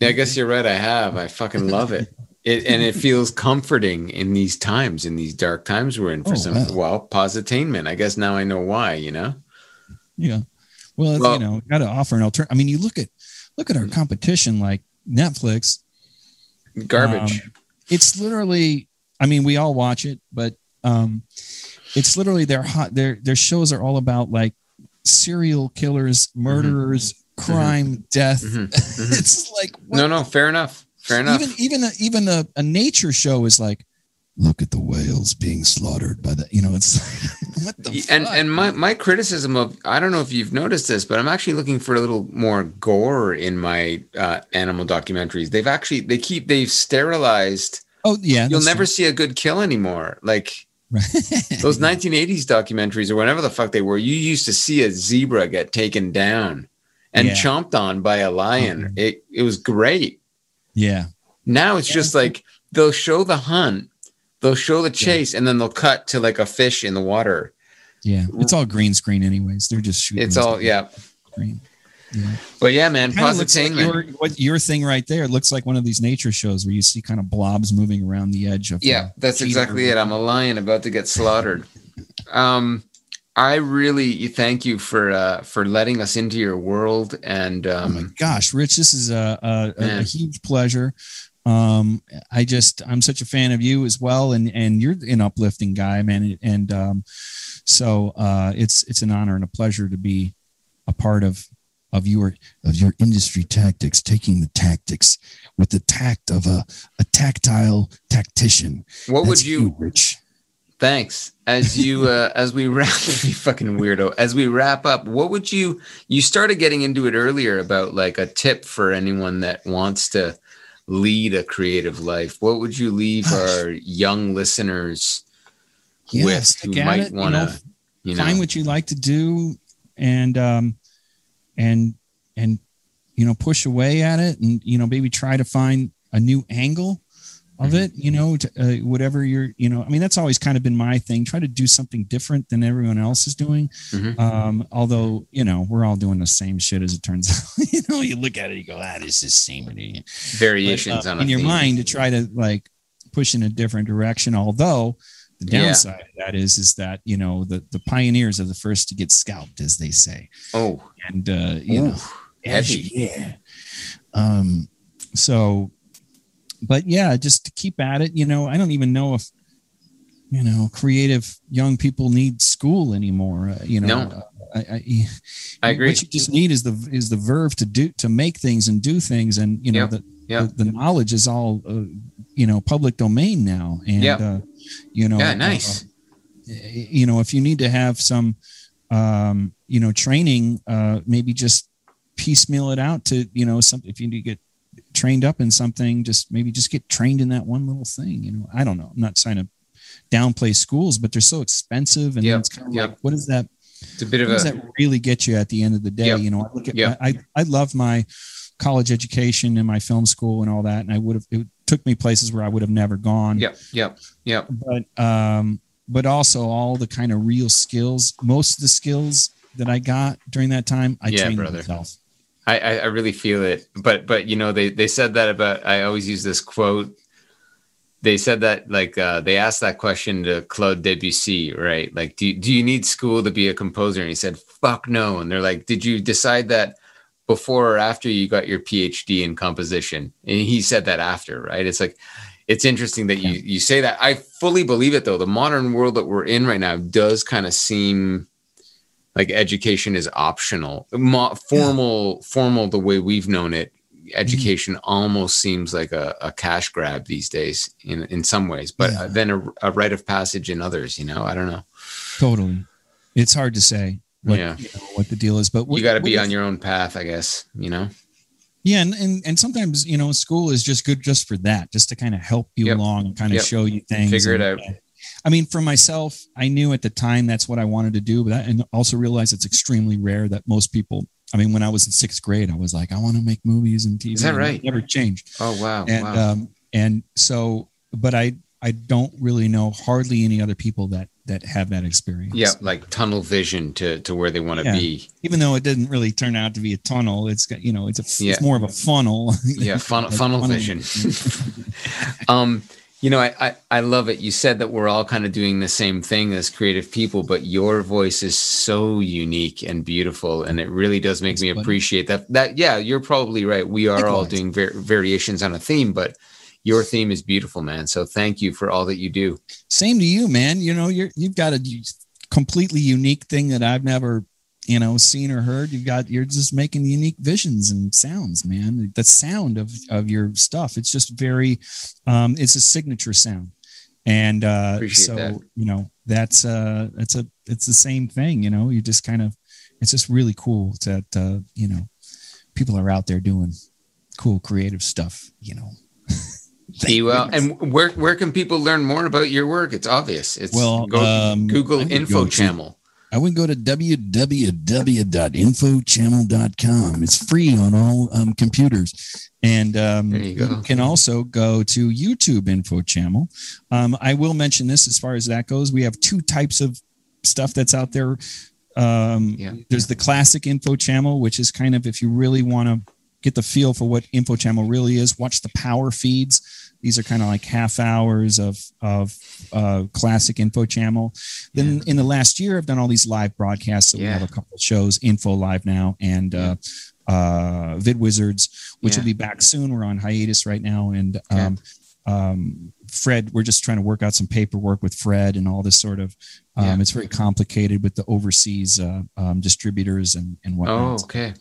Yeah, I guess you're right. I have. I fucking love it. [laughs] It and it feels comforting in these times, in these dark times we're in for Oh, some wow. well, positainment. I guess now I know why. You know. Yeah. Well, Well- you know, got to offer an alternative. I mean, you look at look at our competition like Netflix. Garbage. Um, it's literally. I mean, we all watch it, but um, it's literally their hot. Their their shows are all about like serial killers, murderers, crime, death. Mhm, mhm. [laughs] it's like what no, no, fair enough. Fair enough. even even a, even a, a nature show is like look at the whales being slaughtered by the you know it's like [laughs] what the and fuck? and my, my criticism of I don't know if you've noticed this, but I'm actually looking for a little more gore in my uh, animal documentaries. They've actually they keep they've sterilized. oh yeah You'll never true. see a good kill anymore. Like Right. those [laughs] 1980s documentaries or whatever the fuck they were. You used to see a zebra get taken down and Yeah. chomped on by a lion. Mhm. It it was great. yeah Now it's Yeah. just like they'll show the hunt, they'll show the chase, and then they'll cut to like a fish in the water. yeah it's all green screen anyways they're just shooting It's all yeah. green yeah But yeah, man, like your, what your thing right there it looks like one of these nature shows where you see kind of blobs moving around the edge of Yeah, that's exactly it. I'm a lion about to get slaughtered. Um, I really thank you for uh, for letting us into your world, and oh my um, gosh rich this is a, a, a huge pleasure um i just i'm such a fan of you as well and and you're an uplifting guy man and um so uh it's it's an honor and a pleasure to be a part of of your of your industry tactics taking the tactics with the tact of a a tactile tactician what would That's you? rich Thanks. As you uh, [laughs] as we wrap, [laughs] you fucking weirdo. As we wrap up, what would you? You started getting into it earlier about like a tip for anyone that wants to lead a creative life. What would you leave our young listeners Yeah, with who might want to, you know, find what you like to do and um and and you know push away at it and you know maybe try to find a new angle of Mm-hmm. it you know to, uh, whatever you're you know i mean that's always kind of been my thing try to do something different than everyone else is doing Mhm. um although you know we're all doing the same shit as it turns [laughs] out you know you look at it you go ah this is the same [laughs] But, variations uh, on a in your theme. mind to try to like push in a different direction although the Yeah. downside of that is is that you know the the pioneers are the first to get scalped as they say Oh, and uh you know Ooh, heavy. yeah um so but yeah just to keep at it you know i don't even know if you know creative young people need school anymore uh, you know No. I, I, I agree. what you just need is the is the verve to do to make things and do things and you know Yep. the, Yep. the the knowledge is all uh, you know public domain now and Yep. uh, you know Yeah, uh, nice. you know if you need to have some um you know training uh maybe just piecemeal it out to you know something if you need to get trained up in something just maybe just get trained in that one little thing you know i don't know i'm not trying to downplay schools but they're so expensive and Yep, it's kind of yep. like what does that It's a bit of what does a that really get you at the end of the day Yep. you know i look at Yep. I, I love my college education and my film school and all that and i would have it took me places where i would have never gone yep, yep, yep. but um but also all the kind of real skills most of the skills that i got during that time i Yeah, trained brother. myself I, I I really feel it, but but you know they they said that about. I always use this quote. They said that like uh, they asked that question to Claude Debussy, right? Like, do you, do you need school to be a composer? And he said, "Fuck no." And they're like, "Did you decide that before or after you got your PhD in composition? And he said that after, right? It's like it's interesting that you you say that. I fully believe it though. The modern world that we're in right now does kind of seem like education is optional. Mo- formal, yeah. formal, the way we've known it, education mm-hmm. almost seems like a, a, cash grab these days in in some ways, but yeah. then a, a rite of passage in others. You know, I don't know. Totally, it's hard to say. What, yeah, you know, what the deal is, but what, you got to be on your own path, I guess. You know. Yeah, and, and and sometimes you know school is just good just for that, just to kind of help you yep. along and kind of yep. show you things. Figure it out. I mean, for myself, I knew at the time that's what I wanted to do, but I, and also realized it's extremely rare that most people. I mean, when I was in sixth grade, I was like, I want to make movies and TV. Is that right? never changed. Oh wow! And wow. um, and so, but I I don't really know hardly any other people that that have that experience. Yeah, like tunnel vision to to where they want to yeah. be. Even though it didn't really turn out to be a tunnel, it's got you know it's a yeah. it's more of a funnel. Yeah, funnel [laughs] funnel, funnel vision. [laughs] [laughs] um, you know, I, I I love it. You said that we're all kind of doing the same thing as creative people, but your voice is so unique and beautiful, and it really does make That's me funny. appreciate that. That yeah, you're probably right. We are Likewise. all doing var- variations on a theme, but your theme is beautiful, man. So thank you for all that you do. Same to you, man. You know, you're you've got a completely unique thing that I've never, you know, seen or heard. You've got you're just making unique visions and sounds, man. The sound of of your stuff, it's just very um it's a signature sound. And uh Appreciate so, that. you know, that's uh that's a it's the same thing, you know. You just kind of it's just really cool that uh, you know, people are out there doing cool creative stuff, you know. [laughs] Be well. And where where can people learn more about your work? It's obvious. It's well, go, um, Google Info Channel. I would go to www.infochannel.com. It's free on all um, computers. And um, you, you, can also go to YouTube Info Channel. Um, I will mention this as far as that goes. We have two types of stuff that's out there. Um, yeah. There's the classic Info Channel, which is kind of if you really want to get the feel for what info channel really is watch the power feeds these are kind of like half hours of of uh, classic info channel then yeah. in the last year i've done all these live broadcasts so yeah. we have a couple of shows info live now and uh, uh, vid wizards which yeah. will be back soon we're on hiatus right now and um, um, Fred, we're just trying to work out some paperwork with Fred and all this sort of. Um, yeah. It's very complicated with the overseas uh, um, distributors and and whatnot. Oh, okay.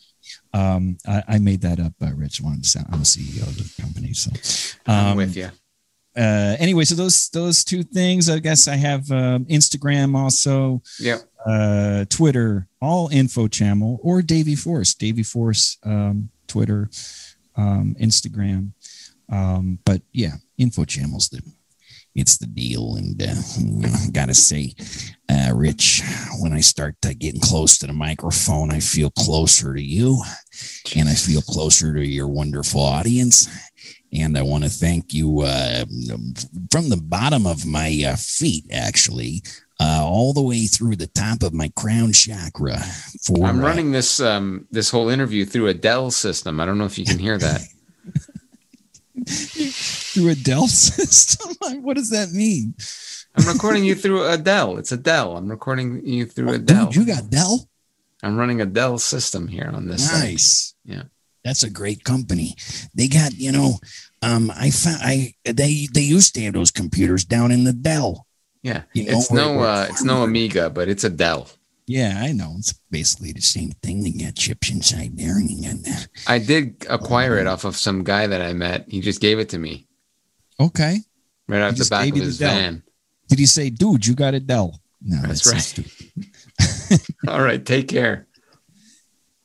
Um, I, I, made that up, uh, Rich. Sound, I'm the CEO of the company, so um, I'm with you. Uh, anyway, so those those two things. I guess I have um, Instagram also. Yeah. Uh, Twitter, all info channel or Davy Force, Davy Force, um, Twitter, um, Instagram. Um, but yeah, info channels the it's the deal. And uh, I gotta say, uh, Rich, when I start uh, getting close to the microphone, I feel closer to you, and I feel closer to your wonderful audience. And I want to thank you uh, from the bottom of my uh, feet, actually, uh, all the way through the top of my crown chakra. For I'm running this um, this whole interview through a Dell system. I don't know if you can hear that. [laughs] through a Dell [laughs] system? what does that mean? I'm recording you through a Dell. It's a Dell. I'm recording you through oh, a Dell. Dude, you got Dell? I'm running a Dell system here on this. Nice. Site. Yeah. That's a great company. They got, you know, um, I found I they they used to have those computers down in the Dell. Yeah. You know, it's no uh it's no Amiga, but it's a Dell. Yeah, I know. It's basically the same thing. They got chips inside there, and you got. I did acquire it off of some guy that I met. He just gave it to me. Okay. Right off the back of his van. Did he say, "Dude, you got a Dell"? No, that's, that's right. [laughs] [laughs] All right, take care.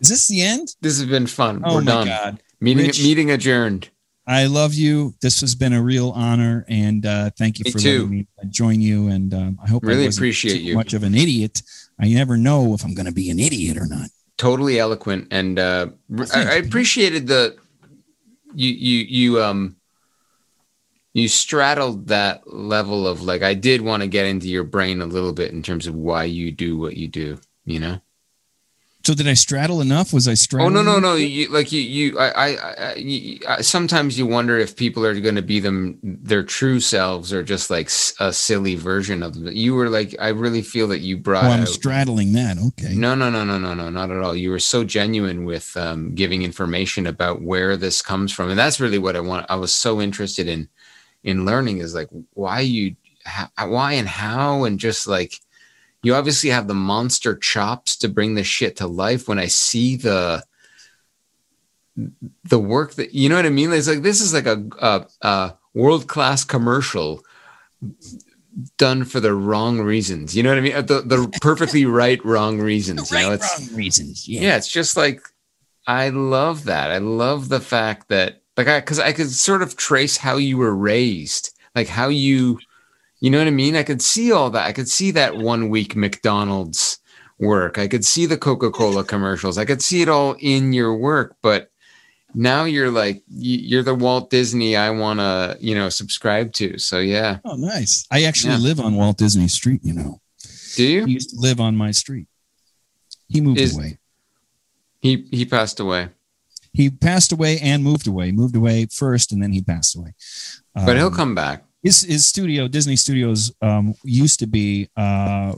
Is this the end? This has been fun. Oh We're my done. god! Meeting Rich, meeting adjourned. I love you. This has been a real honor, and uh, thank you me for too. letting me join you. And um, I hope really I appreciate you. Much of an idiot. I never know if I'm going to be an idiot or not. Totally eloquent, and uh, I, I, appreciated the you you you um you straddled that level of like I did want to get into your brain a little bit in terms of why you do what you do. You know. So did I straddle enough? Was I straddling? Oh no no no! You, like you you I I, I, you, I sometimes you wonder if people are going to be them their true selves or just like a silly version of them. You were like I really feel that you brought. Oh, I'm out, straddling that. Okay. No no no no no no not at all. You were so genuine with um, giving information about where this comes from, and that's really what I want. I was so interested in in learning is like why you how, why and how and just like you obviously have the monster chops to bring this shit to life when i see the the work that you know what i mean? It's like this is like a, a, a world class commercial done for the wrong reasons. You know what i mean? The, the [laughs] perfectly right wrong reasons right, you know? it's wrong reasons yeah. yeah it's just like i love that. I love the fact that like i because i could sort of trace how you were raised like how you you know what I mean? I could see all that. I could see that one week McDonald's work. I could see the Coca Cola commercials. I could see it all in your work. But now you're like, you're the Walt Disney I want to, you know, subscribe to. So yeah. Oh, nice. I actually yeah. live on Walt Disney Street, you know. Do you? He used to live on my street. He moved Is, away. He he passed away. He passed away and moved away. Moved away first, and then he passed away. But um, he'll come back his his studio, Disney Studios, um, used to be uh,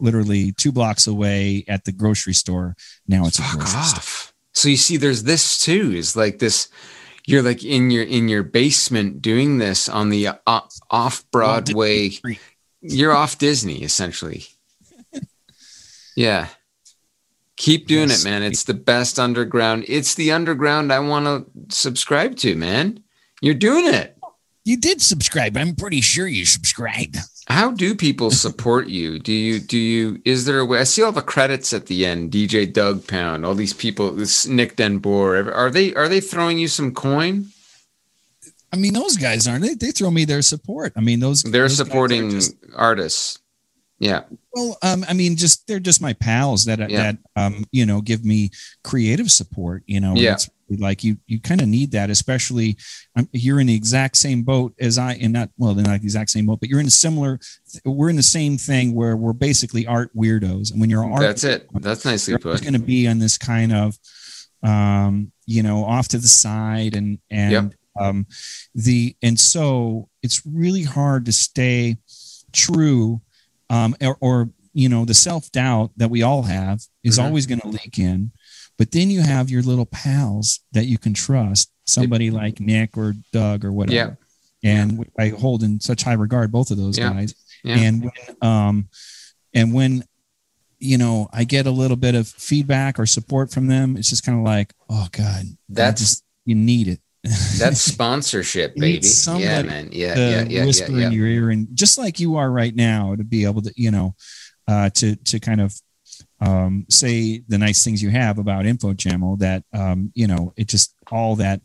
literally two blocks away at the grocery store. Now it's Fuck a grocery off. Store. So you see, there's this too. Is like this. You're like in your in your basement doing this on the uh, off Broadway. You're off Disney essentially. [laughs] yeah. Keep doing yes. it, man. It's the best underground. It's the underground I want to subscribe to, man. You're doing it. You did subscribe. I'm pretty sure you subscribed. How do people support you? Do you do you is there a way? I see all the credits at the end. DJ Doug Pound, all these people. This Nick Denbour. Are they are they throwing you some coin? I mean, those guys aren't they? They throw me their support. I mean, those they're those supporting just, artists. Yeah. Well, um, I mean, just they're just my pals that yeah. that um, you know give me creative support. You know, yeah. It's like you you kind of need that especially um, you're in the exact same boat as i and not well they're not the exact same boat but you're in a similar we're in the same thing where we're basically art weirdos and when you're art that's it that's nicely put It's going to be on this kind of um you know off to the side and and yep. um the and so it's really hard to stay true um or, or you know the self-doubt that we all have is mm-hmm. always going to leak in but then you have your little pals that you can trust, somebody like Nick or Doug or whatever. Yeah. And I hold in such high regard both of those yeah. guys. Yeah. And when um and when you know I get a little bit of feedback or support from them, it's just kind of like, oh God, that's just you need it. [laughs] That's sponsorship, baby. yeah, man. Yeah, yeah, yeah. Whisper yeah, yeah. in your ear, and just like you are right now, to be able to, you know, uh, to to kind of um, say the nice things you have about Info Channel that um, you know it just all that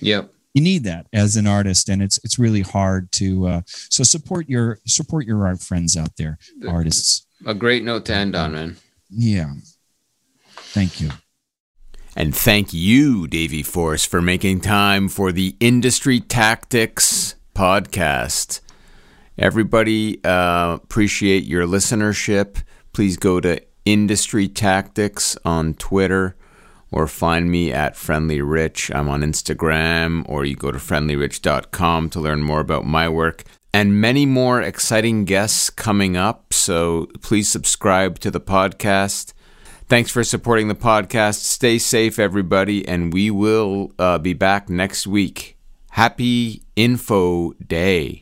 yep. You need that as an artist and it's it's really hard to uh, so support your support your art friends out there artists. a great note to end on man. Yeah. Thank you. And thank you davey force for making time for the industry tactics podcast. Everybody uh, appreciate your listenership. Please go to Industry Tactics on Twitter or find me at Friendly Rich. I'm on Instagram or you go to friendlyrich.com to learn more about my work and many more exciting guests coming up. So please subscribe to the podcast. Thanks for supporting the podcast. Stay safe, everybody, and we will uh, be back next week. Happy Info Day.